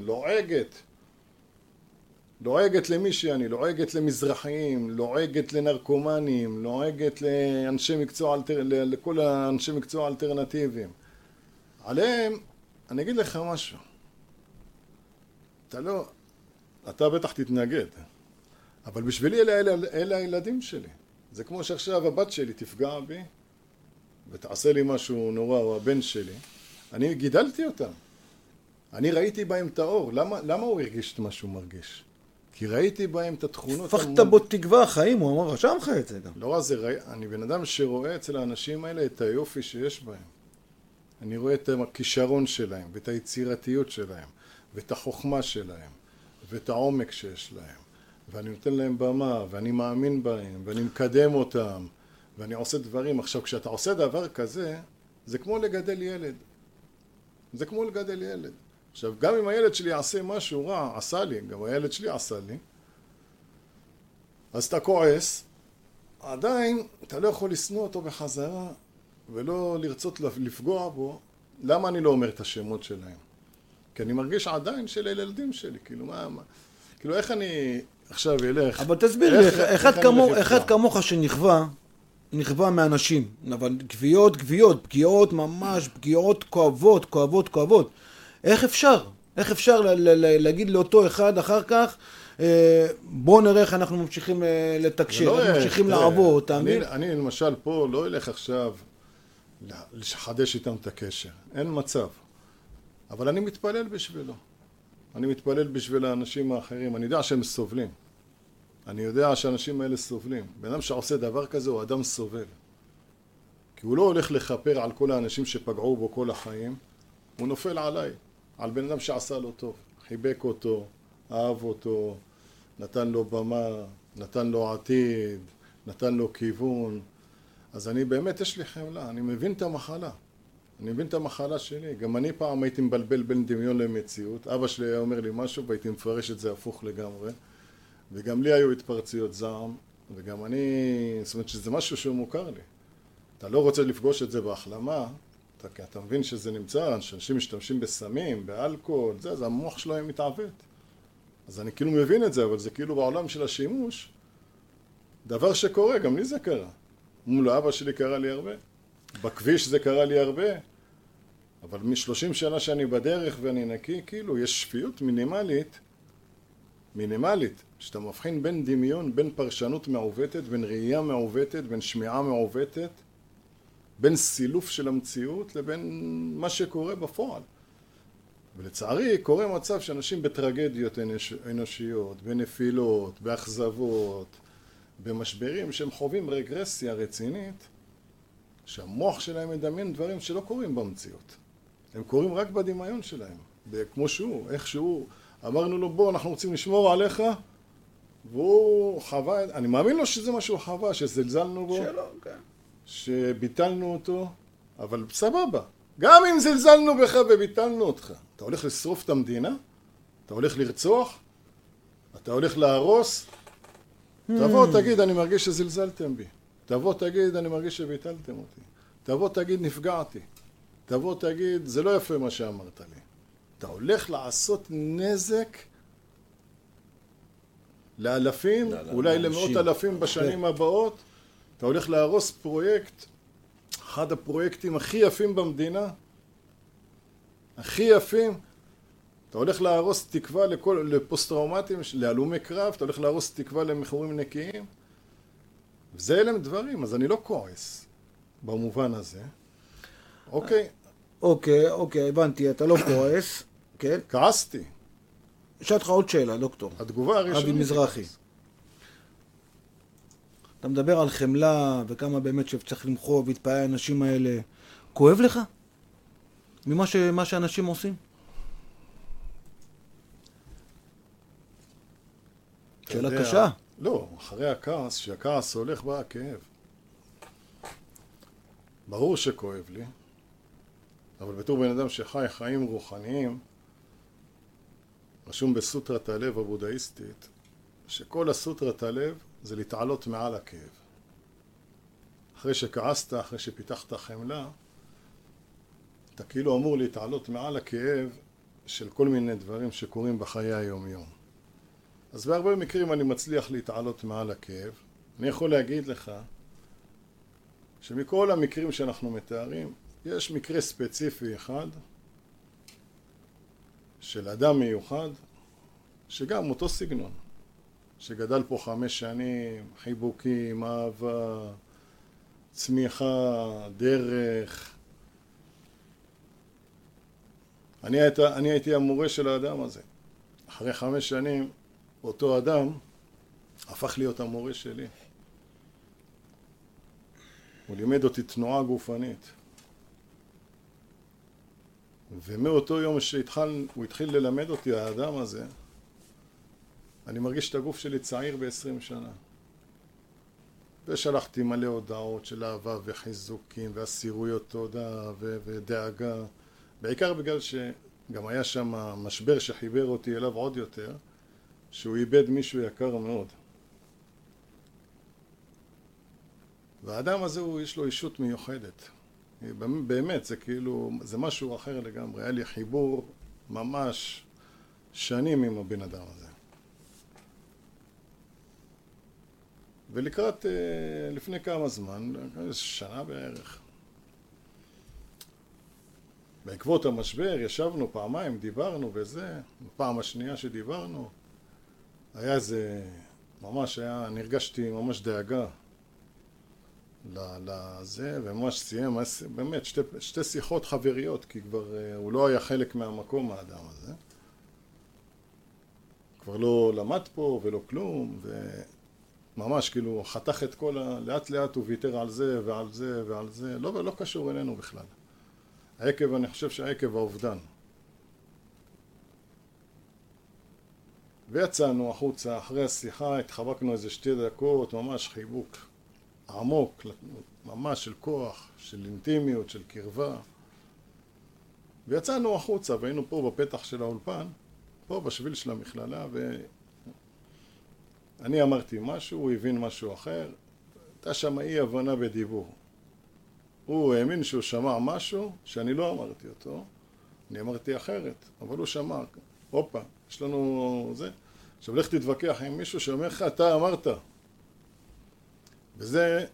לועגת. למי שאני, לועגת למזרחיים, לועגת לנרקומנים, לועגת לאנשי מקצוע. לכל האנשי מקצוע האלטרנטיביים. עליהם, אני אגיד לך משהו. אתה לא... אתה בטח תתנגד, אבל בשבילי אלה, אלה, אלה הילדים שלי. זה כמו שעכשיו הבת שלי תפגע בי ותעשה לי משהו נורא, או הבן שלי. אני גידלתי אותם. אני ראיתי בהם את האור. למה, למה הוא הרגיש את מה שהוא מרגיש? כי ראיתי בהם את התכונות... הפכת בו תקווה, חיים, הוא אמר, רשם לך את זה גם. לא רק זה, ראי- אני בן אדם שרואה אצל האנשים האלה את היופי שיש בהם. אני רואה את הכישרון שלהם, ואת היצירתיות שלהם, ואת החוכמה שלהם, ואת העומק שיש להם. ואני נותן להם במה, ואני מאמין בהם, ואני מקדם אותם, ואני עושה דברים. עכשיו, כשאתה עושה דבר כזה, זה כמו לגדל ילד. זה כמו לגדל ילד. עכשיו, גם אם הילד שלי יעשה משהו רע, עשה לי, גם הילד שלי עשה לי, אז אתה כועס, עדיין אתה לא יכול לשנוא אותו בחזרה ולא לרצות לפגוע בו. למה אני לא אומר את השמות שלהם? כי אני מרגיש עדיין של הילדים שלי, כאילו מה, מה כאילו איך אני עכשיו אלך... אבל תסביר לי, איך- אחד- איך כמו- אחד? כמוך שנכווה, נכווה מאנשים, אבל גוויות, גוויות, פגיעות ממש, פגיעות כואבות, כואבות, כואבות. איך אפשר? איך אפשר להגיד לאותו אחד אחר כך, אה, בוא נראה איך אנחנו ממשיכים אה, לתקשר, לא, איך ממשיכים תראה, לעבוד, אתה אני- מבין? אני למשל פה לא אלך עכשיו לחדש איתם את הקשר, אין מצב. אבל אני מתפלל בשבילו. אני מתפלל בשביל האנשים האחרים, אני יודע שהם סובלים. אני יודע שהאנשים האלה סובלים. בן אדם שעושה דבר כזה הוא אדם סובל. כי הוא לא הולך לכפר על כל האנשים שפגעו בו כל החיים, הוא נופל עליי, על בן אדם שעשה לו טוב, חיבק אותו, אהב אותו, נתן לו במה, נתן לו עתיד, נתן לו כיוון. אז אני באמת, יש לי חמלה, אני מבין את המחלה. אני מבין את המחלה שלי. גם אני פעם הייתי מבלבל בין דמיון למציאות. אבא שלי היה אומר לי משהו והייתי מפרש את זה הפוך לגמרי. וגם לי היו התפרצויות זעם, וגם אני... זאת אומרת שזה משהו שהוא מוכר לי. אתה לא רוצה לפגוש את זה בהחלמה, אתה, אתה מבין שזה נמצא, שאנשים משתמשים בסמים, באלכוהול, זה, אז המוח שלהם מתעוות. אז אני כאילו מבין את זה, אבל זה כאילו בעולם של השימוש, דבר שקורה, גם לי זה קרה. מול אבא שלי קרה לי הרבה. בכביש זה קרה לי הרבה. אבל משלושים שנה שאני בדרך ואני נקי, כאילו, יש שפיות מינימלית, מינימלית, שאתה מבחין בין דמיון, בין פרשנות מעוותת, בין ראייה מעוותת, בין שמיעה מעוותת, בין סילוף של המציאות לבין מה שקורה בפועל. ולצערי קורה מצב שאנשים בטרגדיות אנוש, אנושיות, בנפילות, באכזבות, במשברים שהם חווים רגרסיה רצינית, שהמוח שלהם מדמיין דברים שלא קורים במציאות. הם קורים רק בדמיון שלהם, כמו שהוא, איך שהוא. אמרנו לו בוא אנחנו רוצים לשמור עליך והוא חווה, אני מאמין לו שזה מה שהוא חווה, שזלזלנו בו, שלא, כן. שביטלנו אותו, אבל סבבה. גם אם זלזלנו בך וביטלנו אותך, אתה הולך לשרוף את המדינה? אתה הולך לרצוח? אתה הולך להרוס? תבוא תגיד אני מרגיש שזלזלתם בי. תבוא תגיד אני מרגיש שביטלתם אותי. תבוא תגיד נפגעתי. תבוא תגיד זה לא יפה מה שאמרת לי. אתה הולך לעשות נזק לאלפים, אולי למאות אלפים בשנים הבאות. אתה הולך להרוס פרויקט, אחד הפרויקטים הכי יפים במדינה, הכי יפים. אתה הולך להרוס תקווה לכל, לפוסט-טראומטיים, להלומי קרב, אתה הולך להרוס תקווה למכורים נקיים. וזה אלה דברים, אז אני לא כועס במובן הזה. אוקיי. אוקיי, אוקיי, הבנתי, אתה לא כועס, כן? כעסתי. אשאל אותך עוד שאלה, דוקטור. התגובה הראשונית... אבי מזרחי. אתה מדבר על חמלה וכמה באמת שצריך למחוא ולהתפעל האנשים האלה. כואב לך? ממה ש... שאנשים עושים? שאלה יודע, קשה. לא, אחרי הכעס, כשהכעס הולך בא הכאב. ברור שכואב לי, אבל בתור בן אדם שחי חיים רוחניים, רשום בסוטרת הלב הבודהיסטית, שכל הסוטרת הלב זה להתעלות מעל הכאב. אחרי שכעסת, אחרי שפיתחת חמלה, אתה כאילו אמור להתעלות מעל הכאב של כל מיני דברים שקורים בחיי היום-יום. אז בהרבה מקרים אני מצליח להתעלות מעל הכאב. אני יכול להגיד לך שמכל המקרים שאנחנו מתארים, יש מקרה ספציפי אחד של אדם מיוחד שגם אותו סגנון, שגדל פה חמש שנים, חיבוקים, אהבה, צמיחה, דרך. אני, היית, אני הייתי המורה של האדם הזה. אחרי חמש שנים אותו אדם הפך להיות המורה שלי. הוא לימד אותי תנועה גופנית. ומאותו יום שהוא התחיל ללמד אותי, האדם הזה, אני מרגיש את הגוף שלי צעיר בעשרים שנה. ושלחתי מלא הודעות של אהבה וחיזוקים ואסירויות תודה ו- ודאגה. בעיקר בגלל שגם היה שם משבר שחיבר אותי אליו עוד יותר שהוא איבד מישהו יקר מאוד. והאדם הזה הוא יש לו אישות מיוחדת. באמת זה כאילו זה משהו אחר לגמרי. היה לי חיבור ממש שנים עם הבן אדם הזה ולקראת, אה, לפני כמה זמן, שנה בערך, בעקבות המשבר ישבנו פעמיים, דיברנו וזה, בפעם השנייה שדיברנו היה איזה, ממש היה, אני הרגשתי ממש דאגה לזה, וממש סיים, באמת שתי, שתי שיחות חבריות, כי כבר אה, הוא לא היה חלק מהמקום האדם הזה. כבר לא למד פה ולא כלום, ו... ממש כאילו חתך את כל ה... לאט לאט הוא ויתר על זה ועל זה ועל זה, לא, לא קשור אלינו בכלל. עקב, אני חושב שעקב האובדן. ויצאנו החוצה אחרי השיחה, התחבקנו איזה שתי דקות, ממש חיבוק עמוק, ממש של כוח, של אינטימיות, של קרבה. ויצאנו החוצה והיינו פה בפתח של האולפן, פה בשביל של המכללה, ו... אני אמרתי משהו, הוא הבין משהו אחר, הייתה שם אי הבנה בדיבור. הוא האמין שהוא שמע משהו שאני לא אמרתי אותו, אני אמרתי אחרת, אבל הוא שמע, הופה, יש לנו זה. עכשיו לך תתווכח עם מישהו שאומר לך, אתה אמרת. וזה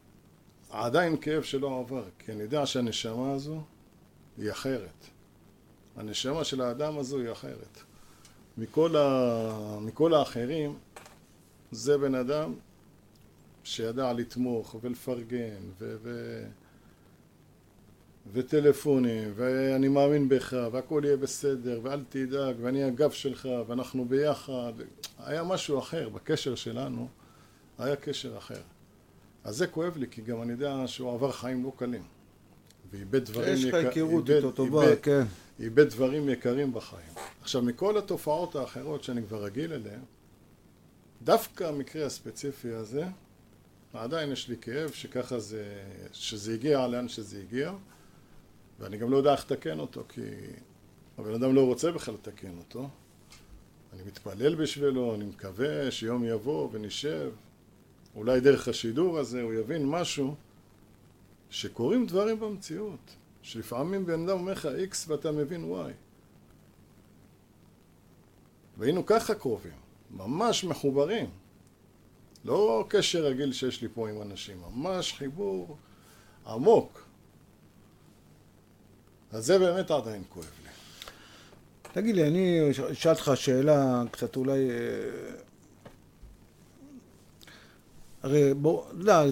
עדיין כאב שלא עבר, כי אני יודע שהנשמה הזו היא אחרת. הנשמה של האדם הזו היא אחרת. מכל, ה... מכל האחרים זה בן אדם שידע לתמוך ולפרגן ו... ו... וטלפונים, ואני מאמין בך, והכל יהיה בסדר, ואל תדאג, ואני הגב שלך, ואנחנו ביחד. היה משהו אחר, בקשר שלנו היה קשר אחר. אז זה כואב לי, כי גם אני יודע שהוא עבר חיים לא קלים. ואיבד דברים יקרים. יש לך היכרות איתו טובה, כן. איבד דברים יקרים בחיים. עכשיו, מכל התופעות האחרות שאני כבר רגיל אליהן, דווקא המקרה הספציפי הזה, עדיין יש לי כאב שככה זה, שזה הגיע לאן שזה הגיע, ואני גם לא יודע איך לתקן אותו, כי הבן אדם לא רוצה בכלל לתקן אותו. אני מתפלל בשבילו, אני מקווה שיום יבוא ונשב, אולי דרך השידור הזה הוא יבין משהו, שקורים דברים במציאות, שלפעמים בן אדם אומר לך X ואתה מבין Y. והיינו ככה קרובים, ממש מחוברים. לא קשר רגיל שיש לי פה עם אנשים, ממש חיבור עמוק. אז זה באמת עדיין כואב לי. תגיד לי, אני אשאל אותך שאלה קצת אולי... אה, הרי בוא, יודע,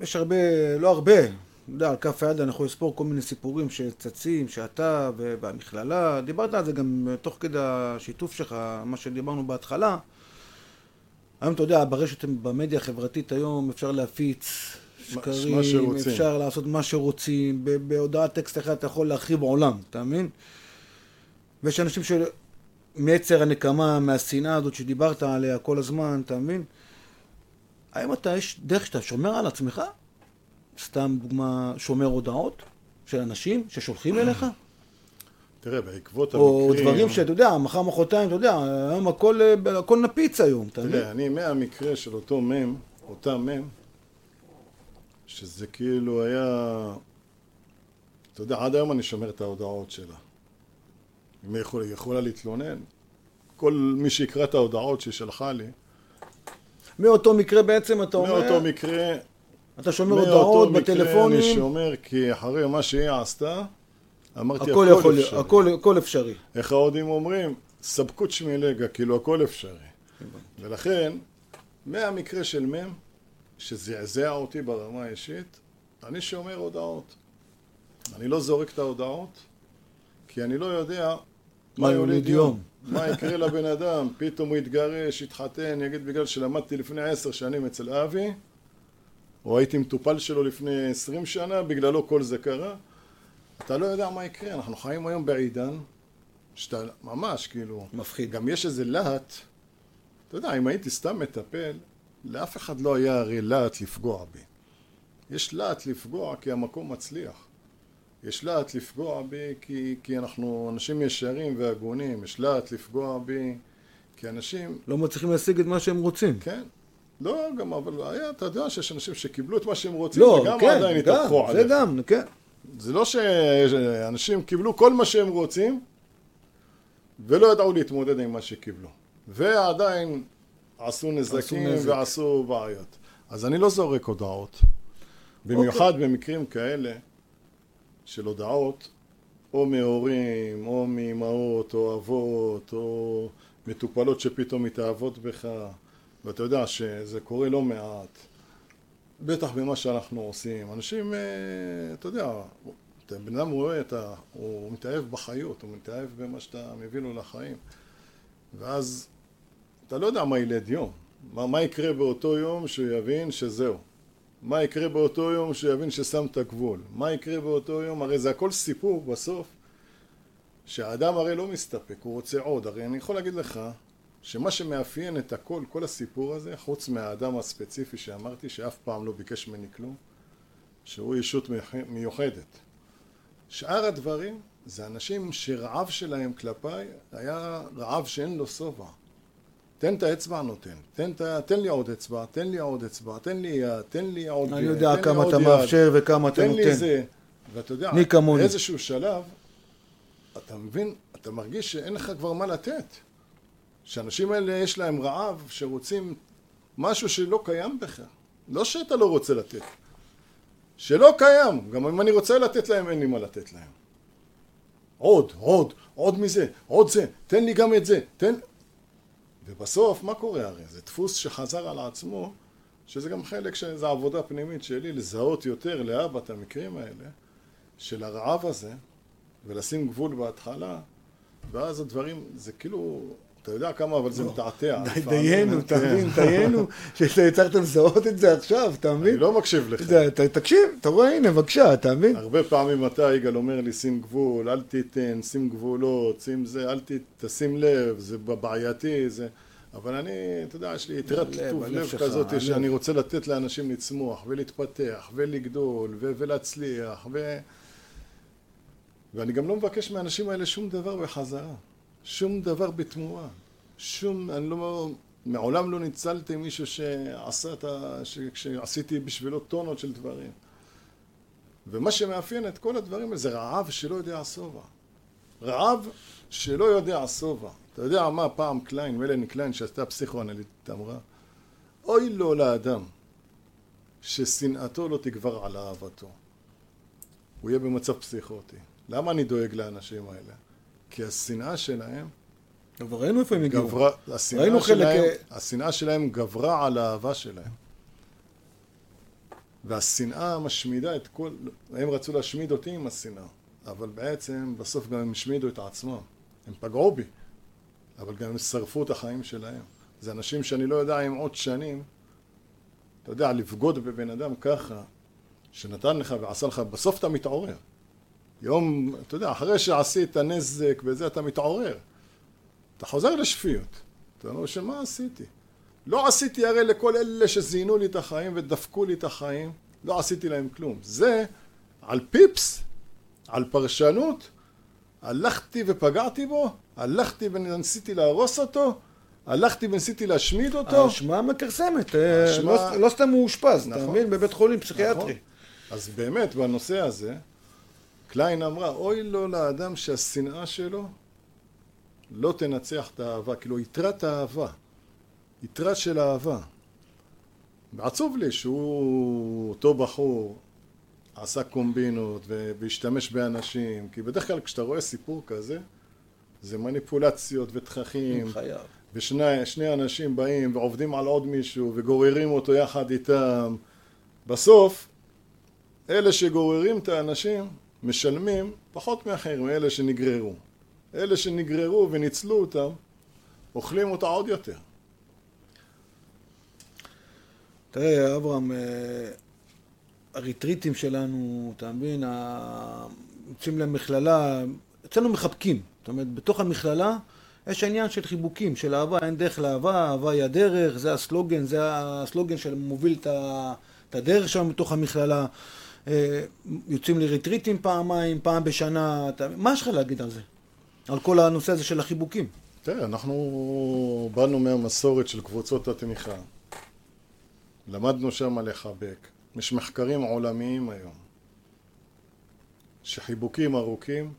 יש הרבה, לא הרבה, אתה יודע, על כף היד אני יכול לספור כל מיני סיפורים שצצים, שאתה והמכללה, דיברת על זה גם תוך כדי השיתוף שלך, מה שדיברנו בהתחלה. היום אתה יודע, ברשת, במדיה החברתית היום אפשר להפיץ שקרים, אפשר לעשות מה שרוצים, בהודעת טקסט אחת אתה יכול להרחיב עולם, אתה מבין? ויש אנשים שמעצר הנקמה, מהשנאה הזאת שדיברת עליה כל הזמן, אתה מבין? האם אתה, יש דרך שאתה שומר על עצמך? סתם דוגמה, שומר הודעות של אנשים ששולחים אליך? תראה, בעקבות המקרים... או דברים שאתה יודע, מחר מחרתיים, אתה יודע, היום הכל, הכל נפיץ היום, אתה מבין? תראה, אני מהמקרה של אותו מם, אותה מם, שזה כאילו היה... אתה יודע, עד היום אני שומר את ההודעות שלה. אם היא יכול, יכולה להתלונן, כל מי שיקרא את ההודעות שהיא שלחה לי... מאותו מקרה בעצם אתה אומר... מאותו מקרה... אתה שומר הודעות בטלפונים? אני שומר, כי אחרי מה שהיא עשתה... אמרתי, הכל, הכל יכול, אפשרי. הכל, הכל אפשרי. איך ההודים אומרים? סבקות שמילגה, כאילו הכל אפשרי. ולכן, מהמקרה של מ', שזעזע אותי ברמה האישית, אני שומר הודעות. אני לא זורק את ההודעות, כי אני לא יודע מה יוליד יום. מה יקרה לבן אדם, פתאום הוא יתגרש, יתחתן, יגיד בגלל שלמדתי לפני עשר שנים אצל אבי, או הייתי מטופל שלו לפני עשרים שנה, בגללו כל זה קרה. אתה לא יודע מה יקרה, אנחנו חיים היום בעידן שאתה ממש כאילו... מפחיד. גם יש איזה להט, אתה יודע, אם הייתי סתם מטפל, לאף אחד לא היה הרי להט לפגוע בי. יש להט לפגוע כי המקום מצליח. יש להט לפגוע בי כי, כי אנחנו אנשים ישרים והגונים, יש להט לפגוע בי כי אנשים... לא מצליחים להשיג את מה שהם רוצים. כן. לא, גם, אבל היה, אתה יודע שיש אנשים שקיבלו את מה שהם רוצים, לא, וגם כן, עדיין התהפכו עליך. זה גם, כן. זה לא שאנשים קיבלו כל מה שהם רוצים ולא ידעו להתמודד עם מה שקיבלו. ועדיין עשו נזקים עשו ועשו בעיות. אז אני לא זורק הודעות. במיוחד okay. אוקיי. במקרים כאלה של הודעות או מהורים, או מאמהות, או אבות, או מטופלות שפתאום מתאהבות בך, ואתה יודע שזה קורה לא מעט. בטח במה שאנחנו עושים. אנשים, אה, אתה יודע, בן אדם רואה, את ה... הוא מתאהב בחיות, הוא מתאהב במה שאתה מביא לו לחיים. ואז אתה לא יודע מה ילד יום. מה, מה יקרה באותו יום שהוא יבין שזהו. מה יקרה באותו יום שהוא יבין ששם את הגבול. מה יקרה באותו יום, הרי זה הכל סיפור בסוף. שהאדם הרי לא מסתפק, הוא רוצה עוד. הרי אני יכול להגיד לך שמה שמאפיין את הכל, כל הסיפור הזה, חוץ מהאדם הספציפי שאמרתי, שאף פעם לא ביקש ממני כלום, שהוא ישות מיוחדת. שאר הדברים זה אנשים שרעב שלהם כלפיי היה רעב שאין לו שובע. תן את האצבע נותן, תן, תן לי עוד אצבע, תן לי עוד אצבע, תן לי יד, תן לי עוד יד, אני יודע כמה אתה מאפשר וכמה אתה נותן. תן לי זה, ואתה יודע, באיזשהו שלב, אתה מבין, אתה מרגיש שאין לך כבר מה לתת. שאנשים האלה יש להם רעב שרוצים משהו שלא קיים בך. לא שאתה לא רוצה לתת. שלא קיים. גם אם אני רוצה לתת להם, אין לי מה לתת להם. עוד, עוד, עוד מזה, עוד זה, תן לי גם את זה, תן... ובסוף, מה קורה הרי? זה דפוס שחזר על עצמו, שזה גם חלק שזה עבודה פנימית שלי, לזהות יותר לאבא את המקרים האלה, של הרעב הזה, ולשים גבול בהתחלה, ואז הדברים, זה כאילו, אתה יודע כמה, אבל זה לא. מתעתע. דיינו, אתה מבין, דיינו, שהצלחת לזהות את זה עכשיו, אתה מבין? אני לא מקשיב לך. תקשיב, אתה רואה, הנה, בבקשה, אתה מבין? הרבה פעמים אתה, יגאל, אומר לי, שים גבול, אל תיתן, שים גבולות, שים זה, אל תשים לב, זה בעייתי, זה... אבל אני, אתה יודע, יש לי יתרת טוב לב כזאת. שאני רוצה לתת לאנשים לצמוח ולהתפתח ולגדול ולהצליח ו... ואני גם לא מבקש מהאנשים האלה שום דבר בחזרה, שום דבר בתמורה, שום, אני לא, מעולם לא ניצלתי מישהו שעשה את ה... ש- שעשיתי בשבילו טונות של דברים. ומה שמאפיין את כל הדברים האלה זה רעב שלא יודע שובע. רעב שלא יודע שובע. אתה יודע מה פעם קליין, מלני קליין, שעשתה פסיכואנליטית, אמרה? אוי לו לאדם ששנאתו לא תגבר על אהבתו. הוא יהיה במצב פסיכוטי. למה אני דואג לאנשים האלה? כי השנאה שלהם אבל ראינו איפה הם הגיעו. גברה, ראינו חלק, שלהם, אה, השנאה שלהם גברה על האהבה שלהם. והשנאה משמידה את כל... הם רצו להשמיד אותי עם השנאה, אבל בעצם בסוף גם הם השמידו את עצמם. הם פגעו בי, אבל גם הם שרפו את החיים שלהם. זה אנשים שאני לא יודע אם עוד שנים, אתה יודע, לבגוד בבן אדם ככה, שנתן לך ועשה לך, בסוף אתה מתעורר. יום, אתה יודע, אחרי שעשית נזק וזה, אתה מתעורר. אתה חוזר לשפיות. אתה אומר, שמה עשיתי? לא עשיתי הרי לכל אלה שזיינו לי את החיים ודפקו לי את החיים, לא עשיתי להם כלום. זה על פיפס, על פרשנות, הלכתי ופגעתי בו, הלכתי וניסיתי להרוס אותו, הלכתי וניסיתי להשמיד אותו. האשמה מכרסמת, אה, האשמה- לא- לא סתם הוא אושפז, אתה נכון. מבין? בבית חולים נכון? פסיכיאטרי. אז באמת בנושא הזה, קליין אמרה, אוי לו לאדם שהשנאה שלו לא תנצח את האהבה, כאילו יתרת האהבה, יתרה של אהבה. ועצוב לי שהוא, אותו בחור, עשה קומבינות והשתמש באנשים, כי בדרך כלל כשאתה רואה סיפור כזה, זה מניפולציות ותככים, חייב. ושני שני אנשים באים ועובדים על עוד מישהו וגוררים אותו יחד איתם. בסוף, אלה שגוררים את האנשים משלמים פחות מאחרים מאלה שנגררו. אלה שנגררו וניצלו אותם, אוכלים אותה עוד יותר. תראה, אברהם, אה, הריטריטים שלנו, אתה מבין, יוצאים למכללה, אצלנו מחבקים. זאת אומרת, בתוך המכללה יש עניין של חיבוקים, של אהבה, אין דרך לאהבה, אהבה היא הדרך, זה הסלוגן, זה הסלוגן שמוביל את הדרך שם בתוך המכללה. אה, יוצאים לריטריטים פעמיים, פעם בשנה, אתה... מה יש לך להגיד על זה? על כל הנושא הזה של החיבוקים. תראה, אנחנו באנו מהמסורת של קבוצות התמיכה. למדנו שם לחבק. יש מחקרים עולמיים היום, שחיבוקים ארוכים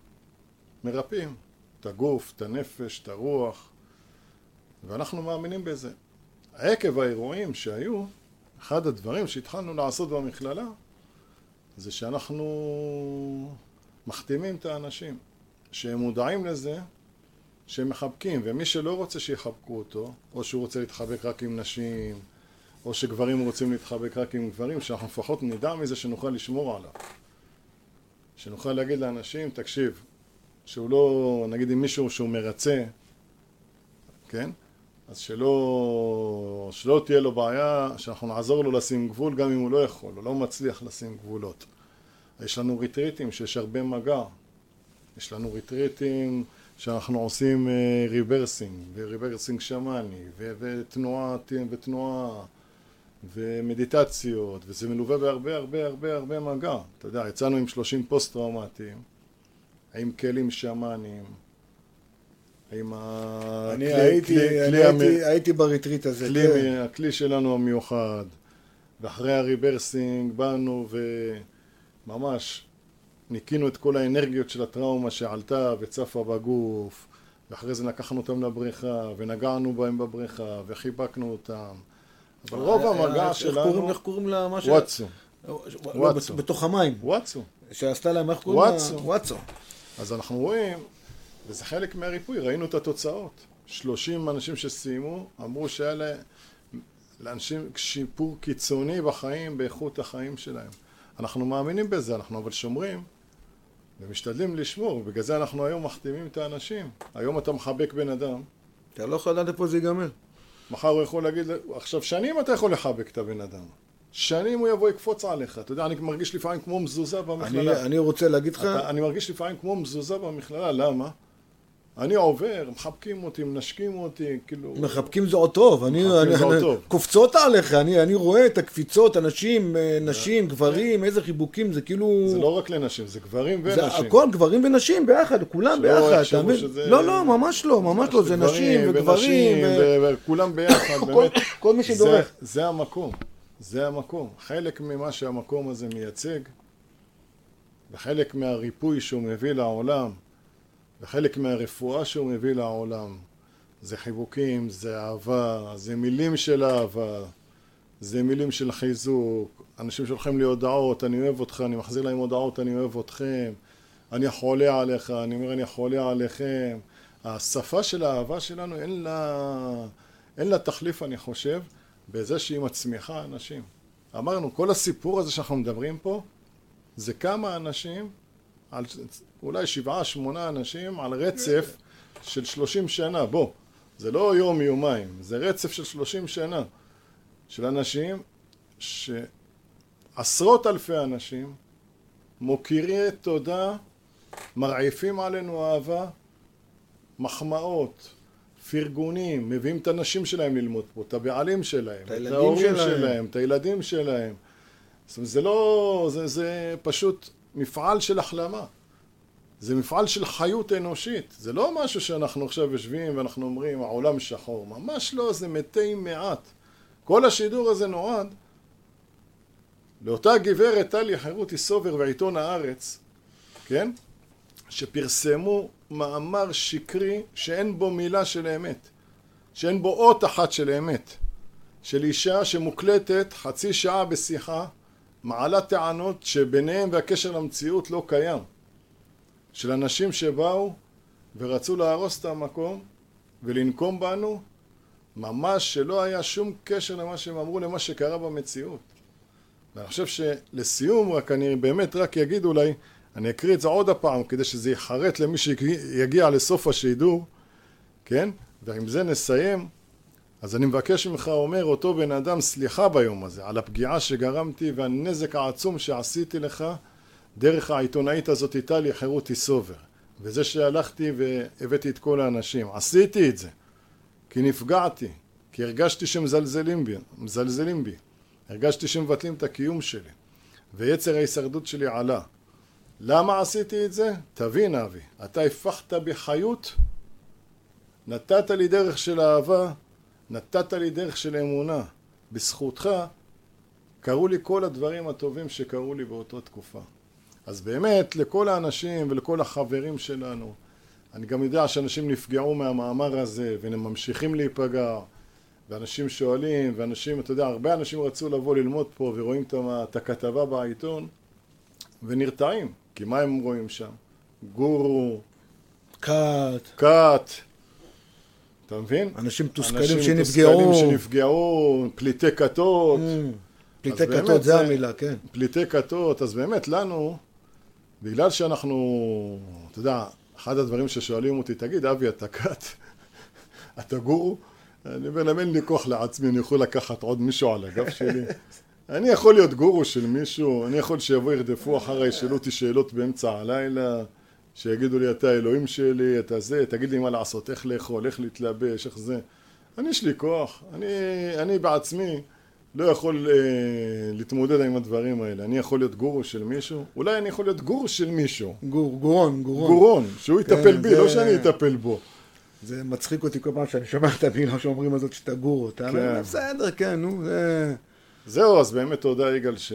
מרפאים את הגוף, את הנפש, את הרוח, ואנחנו מאמינים בזה. עקב האירועים שהיו, אחד הדברים שהתחלנו לעשות במכללה זה שאנחנו מחתימים את האנשים שהם מודעים לזה שהם מחבקים, ומי שלא רוצה שיחבקו אותו, או שהוא רוצה להתחבק רק עם נשים, או שגברים רוצים להתחבק רק עם גברים, שאנחנו לפחות נדע מזה שנוכל לשמור עליו. שנוכל להגיד לאנשים, תקשיב, שהוא לא, נגיד עם מישהו שהוא מרצה, כן? אז שלא, שלא תהיה לו בעיה, שאנחנו נעזור לו לשים גבול גם אם הוא לא יכול, הוא לא מצליח לשים גבולות. יש לנו ריטריטים שיש הרבה מגע, יש לנו ריטריטים שאנחנו עושים rebirthing, ו rebirthing שמאני, ו- ותנועה, ותנועה, ומדיטציות, וזה מלווה בהרבה הרבה הרבה הרבה מגע. אתה יודע, יצאנו עם 30 פוסט-טראומטיים, עם כלים שמאניים, עם ה... אני כלי- הייתי, כלי- אני כלי המ- הייתי, הייתי בריטריט הזה. הכלי, כן. הכלי שלנו המיוחד, ואחרי ה rebirthing באנו וממש ניקינו את כל האנרגיות של הטראומה שעלתה וצפה בגוף, ואחרי זה לקחנו אותם לבריכה, ונגענו בהם בבריכה, וחיבקנו אותם. אבל רוב אה, המגע איך קוראים- שלנו, איך קוראים למה ש... וואטסו, לא, וואטסו. בתוך המים. וואטסו. שעשתה להם, איך קוראים לה? וואטסו. אז אנחנו רואים, וזה חלק מהריפוי, ראינו את התוצאות. 30 אנשים שסיימו, אמרו שהיה לה- לאנשים שיפור קיצוני בחיים, באיכות החיים שלהם. אנחנו מאמינים בזה, אנחנו אבל שומרים ומשתדלים לשמור, ובגלל זה אנחנו היום מחתימים את האנשים. היום אתה מחבק בן אדם, אתה לא יכול לדעת איפה זה ייגמר. מחר הוא יכול להגיד, עכשיו שנים אתה יכול לחבק את הבן אדם. שנים הוא יבוא יקפוץ עליך. אתה יודע, אני מרגיש לפעמים כמו מזוזה אני, במכללה. אני רוצה להגיד לך, אתה, אני מרגיש לפעמים כמו מזוזה במכללה, למה? אני עובר, מחבקים אותי, מנשקים אותי, כאילו... מחבקים זה עוד טוב, אני, מחבקים אני, זה עוד אני, טוב. קופצות עליך, אני, אני רואה את הקפיצות, אנשים, אה, נשים, גברים, איזה חיבוקים, זה כאילו... זה לא רק לנשים, זה גברים זה ונשים. הכל גברים ונשים ביחד, כולם ביחד? שזה- לא, לא, ממש לא, ממש לא, זה נשים וגברים, ו- ו- וכולם ביחד, (laughs) כל- באמת. כל מי זה- שדורך. זה המקום, זה המקום. חלק ממה שהמקום הזה מייצג, וחלק מהריפוי שהוא מביא לעולם, וחלק מהרפואה שהוא מביא לעולם, זה חיבוקים, זה אהבה, זה מילים של אהבה, זה מילים של חיזוק, אנשים שולחים לי הודעות, אני אוהב אותך, אני מחזיר להם הודעות, אני אוהב אתכם, אני חולה עליך, אני אומר אני חולה עליכם. השפה של האהבה שלנו אין לה, אין לה תחליף אני חושב בזה שהיא מצמיחה אנשים. אמרנו כל הסיפור הזה שאנחנו מדברים פה זה כמה אנשים, על, אולי שבעה שמונה אנשים על רצף של שלושים שנה, בוא, זה לא יום יומיים, זה רצף של שלושים שנה של אנשים שעשרות אלפי אנשים מוקירי תודה, מרעיפים עלינו אהבה, מחמאות, פרגונים, מביאים את הנשים שלהם ללמוד פה, את הבעלים שלהם, את ההורים שלהם. שלהם, את הילדים שלהם. זאת אומרת, זה לא, זה, זה פשוט מפעל של החלמה. זה מפעל של חיות אנושית. זה לא משהו שאנחנו עכשיו יושבים ואנחנו אומרים, העולם שחור. ממש לא, זה מתי מעט. כל השידור הזה נועד לאותה גברת טליה חירותי סובר ועיתון הארץ, כן? שפרסמו מאמר שקרי שאין בו מילה של אמת, שאין בו אות אחת של אמת, של אישה שמוקלטת חצי שעה בשיחה, מעלה טענות שביניהם והקשר למציאות לא קיים, של אנשים שבאו ורצו להרוס את המקום ולנקום בנו, ממש שלא היה שום קשר למה שהם אמרו למה שקרה במציאות. ואני חושב שלסיום רק אני באמת רק אגיד אולי אני אקריא את זה עוד הפעם כדי שזה ייחרט למי שיגיע לסוף השידור, כן? ועם זה נסיים. אז אני מבקש ממך, אומר אותו בן אדם, סליחה ביום הזה על הפגיעה שגרמתי והנזק העצום שעשיתי לך דרך העיתונאית הזאת טליה חירותי סובר. וזה שהלכתי והבאתי את כל האנשים. עשיתי את זה כי נפגעתי, כי הרגשתי שמזלזלים בי, מזלזלים בי. הרגשתי שמבטלים את הקיום שלי. ויצר ההישרדות שלי עלה. למה עשיתי את זה? תבין אבי, אתה הפכת בי חיות, נתת לי דרך של אהבה, נתת לי דרך של אמונה. בזכותך קרו לי כל הדברים הטובים שקרו לי באותה תקופה. אז באמת, לכל האנשים ולכל החברים שלנו, אני גם יודע שאנשים נפגעו מהמאמר הזה והם ממשיכים להיפגע ואנשים שואלים ואנשים, אתה יודע, הרבה אנשים רצו לבוא ללמוד פה ורואים את הכתבה בעיתון ונרתעים, כי מה הם רואים שם? גורו, קאט, כת, אתה מבין? אנשים מתוסכלים אנשים שנפגעו, מתוסכלים שנפגעו, פליטי כתות, Mm, פליטי כתות, זה- המילה, כן. פליטי כתות, אז באמת לנו, בגלל שאנחנו, אתה יודע, אחד הדברים ששואלים אותי, תגיד אבי אתה כת, (laughs) אתה גורו? אני אומר להם אין לי כוח לעצמי, אני יכול לקחת עוד מישהו על הגב שלי. (laughs) אני יכול להיות גורו של מישהו, אני יכול שיבואו ירדפו אחריי, ישאלו אותי שאלות באמצע הלילה, שיגידו לי אתה האלוהים שלי, אתה זה, תגיד לי מה לעשות, איך לאכול, איך להתלבש, איך זה. אני יש לי כוח, אני, אני בעצמי לא יכול אה, להתמודד עם הדברים האלה. אני יכול להיות גורו של מישהו, אולי אני יכול להיות גורו של מישהו. גור, גורון, גורון. גורון, שהוא יטפל כן, בי, זה- לא שאני אטפל בו. זה מצחיק אותי כל פעם שאני שומע את המילה שאומרים הזאת שאתה גורו. אתה אומר, כן. בסדר, כן, נו, זה... זהו, אז באמת תודה יגאל ש...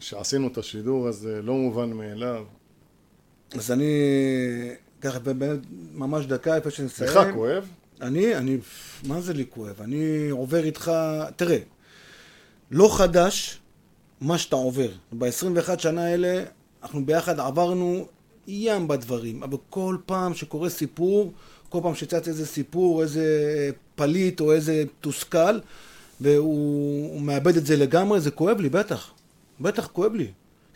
שעשינו את השידור הזה, לא מובן מאליו. אז אני, ככה באמת, ממש דקה לפני שנסיים. לך כואב? אני, אני, מה זה לי כואב? אני עובר איתך, תראה, לא חדש מה שאתה עובר. ב-21 שנה האלה, אנחנו ביחד עברנו ים בדברים, אבל כל פעם שקורה סיפור, כל פעם שצץ איזה סיפור, איזה פליט או איזה תוסכל, והוא הוא מאבד את זה לגמרי, זה כואב לי, בטח. בטח כואב לי.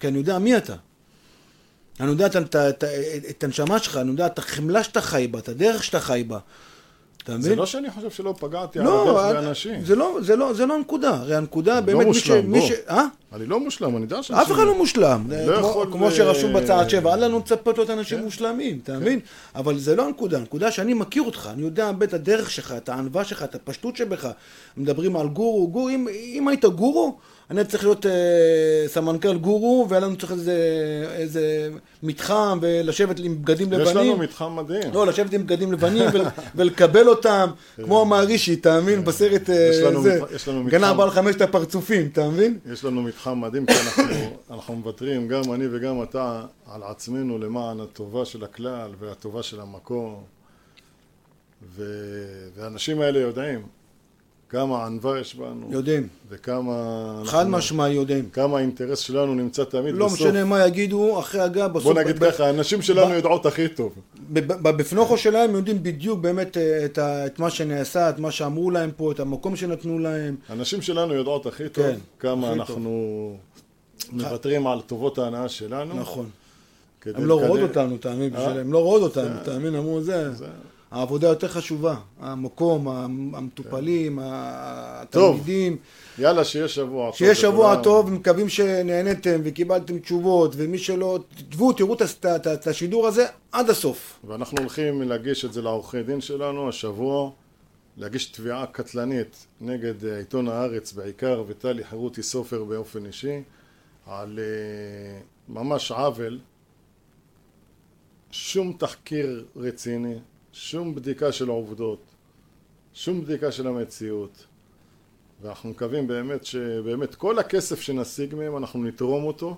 כי אני יודע מי אתה. אני יודע את, את, את, את הנשמה שלך, אני יודע את החמלה שאתה חי בה, את הדרך שאתה חי בה. אתה מבין? זה לא שאני חושב שלא פגעתי על לא, הדרך אה, באנשים. זה לא, זה לא, זה לא הנקודה, הרי הנקודה באמת מי מושלם, מי בוא. אה? אני לא מושלם, אני יודע שאנשים... אף אחד לא מושלם, לא כמו- יכול, כמו אה, שרשום בצעד שבע, אל לנו לצפות להיות אנשים כן. מושלמים, אתה מבין? אבל זה לא הנקודה, הנקודה שאני מכיר אותך, אני יודע את הדרך שלך, את הענווה שלך, את הפשטות שבך, מדברים על גורו, גורו, אם- אם היית גורו, אני צריך להיות אה, סמנכ"ל גורו, והיה לנו צריך איזה, איזה מתחם, ולשבת עם בגדים לבנים. יש לנו מתחם מדהים. לא, לשבת עם בגדים לבנים ול, (laughs) ולקבל אותם, כמו המערישי, אתה מבין? בסרט אה, יש לנו זה, מת- יש לנו גנב מתחם. בעל חמשת הפרצופים, אתה מבין? יש לנו מתחם מדהים, כי אנחנו, (coughs) אנחנו מוותרים, גם אני וגם אתה, על עצמנו למען הטובה של הכלל והטובה של המקום. ו... והאנשים האלה יודעים כמה ענווה יש בנו, יודעים, וכמה... חד משמעי יודעים. כמה האינטרס שלנו נמצא תמיד לא בסוף. משנה מה יגידו, אחרי הגב, בסוף... בוא נגיד ב- ככה, הנשים שלנו ב- יודעות הכי טוב. בפנוכו שלהם יודעים בדיוק באמת אה, את, ה, את מה שנעשה, את מה שאמרו להם פה, את המקום שנתנו להם. הנשים שלנו יודעות הכי טוב כן, כמה הכי אנחנו מוותרים על טובות ההנאה שלנו. נכון. הם לא רואות לקדם- אותנו, תאמין, אה? הם לא רואות אותנו, תאמין, אמרו זה. העבודה יותר חשובה, המקום, המטופלים, טוב. התלמידים. יאללה, שיהיה שבוע טוב. שיהיה שבוע. טוב, מקווים שנהניתם וקיבלתם תשובות, ומי שלא, תתבעו, תראו את השידור הזה עד הסוף. ואנחנו הולכים להגיש את זה לעורכי דין שלנו השבוע, להגיש תביעה קטלנית נגד אה, עיתון הארץ בעיקר, וטלי חרותי סופר באופן אישי, על אה, ממש עוול, שום תחקיר רציני, שום בדיקה של העובדות, שום בדיקה של המציאות. ואנחנו מקווים באמת שבאמת כל הכסף שנשיג מהם אנחנו נתרום אותו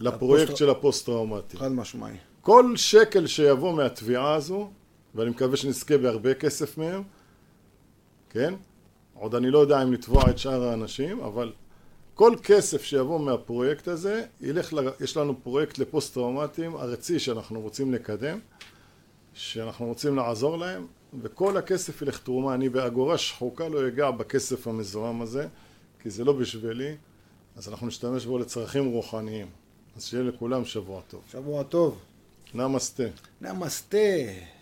לפרויקט לפוסט- של הפוסט-טראומטי. חד משמעי. כל שקל שיבוא מהתביעה הזו, ואני מקווה שנזכה בהרבה כסף מהם, כן? עוד אני לא יודע אם לתבוע את שאר האנשים, אבל כל כסף שיבוא מהפרויקט הזה, ילך, ל... יש לנו פרויקט לפוסט-טראומטיים ארצי שאנחנו רוצים לקדם, שאנחנו רוצים לעזור להם, וכל הכסף ילך תרומה. אני באגורה שחוקה לא אגע בכסף המזוהם הזה, כי זה לא בשבילי, אז אנחנו נשתמש בו לצרכים רוחניים. אז שיהיה לכולם שבוע טוב. שבוע טוב. נמסטה. נמסטה.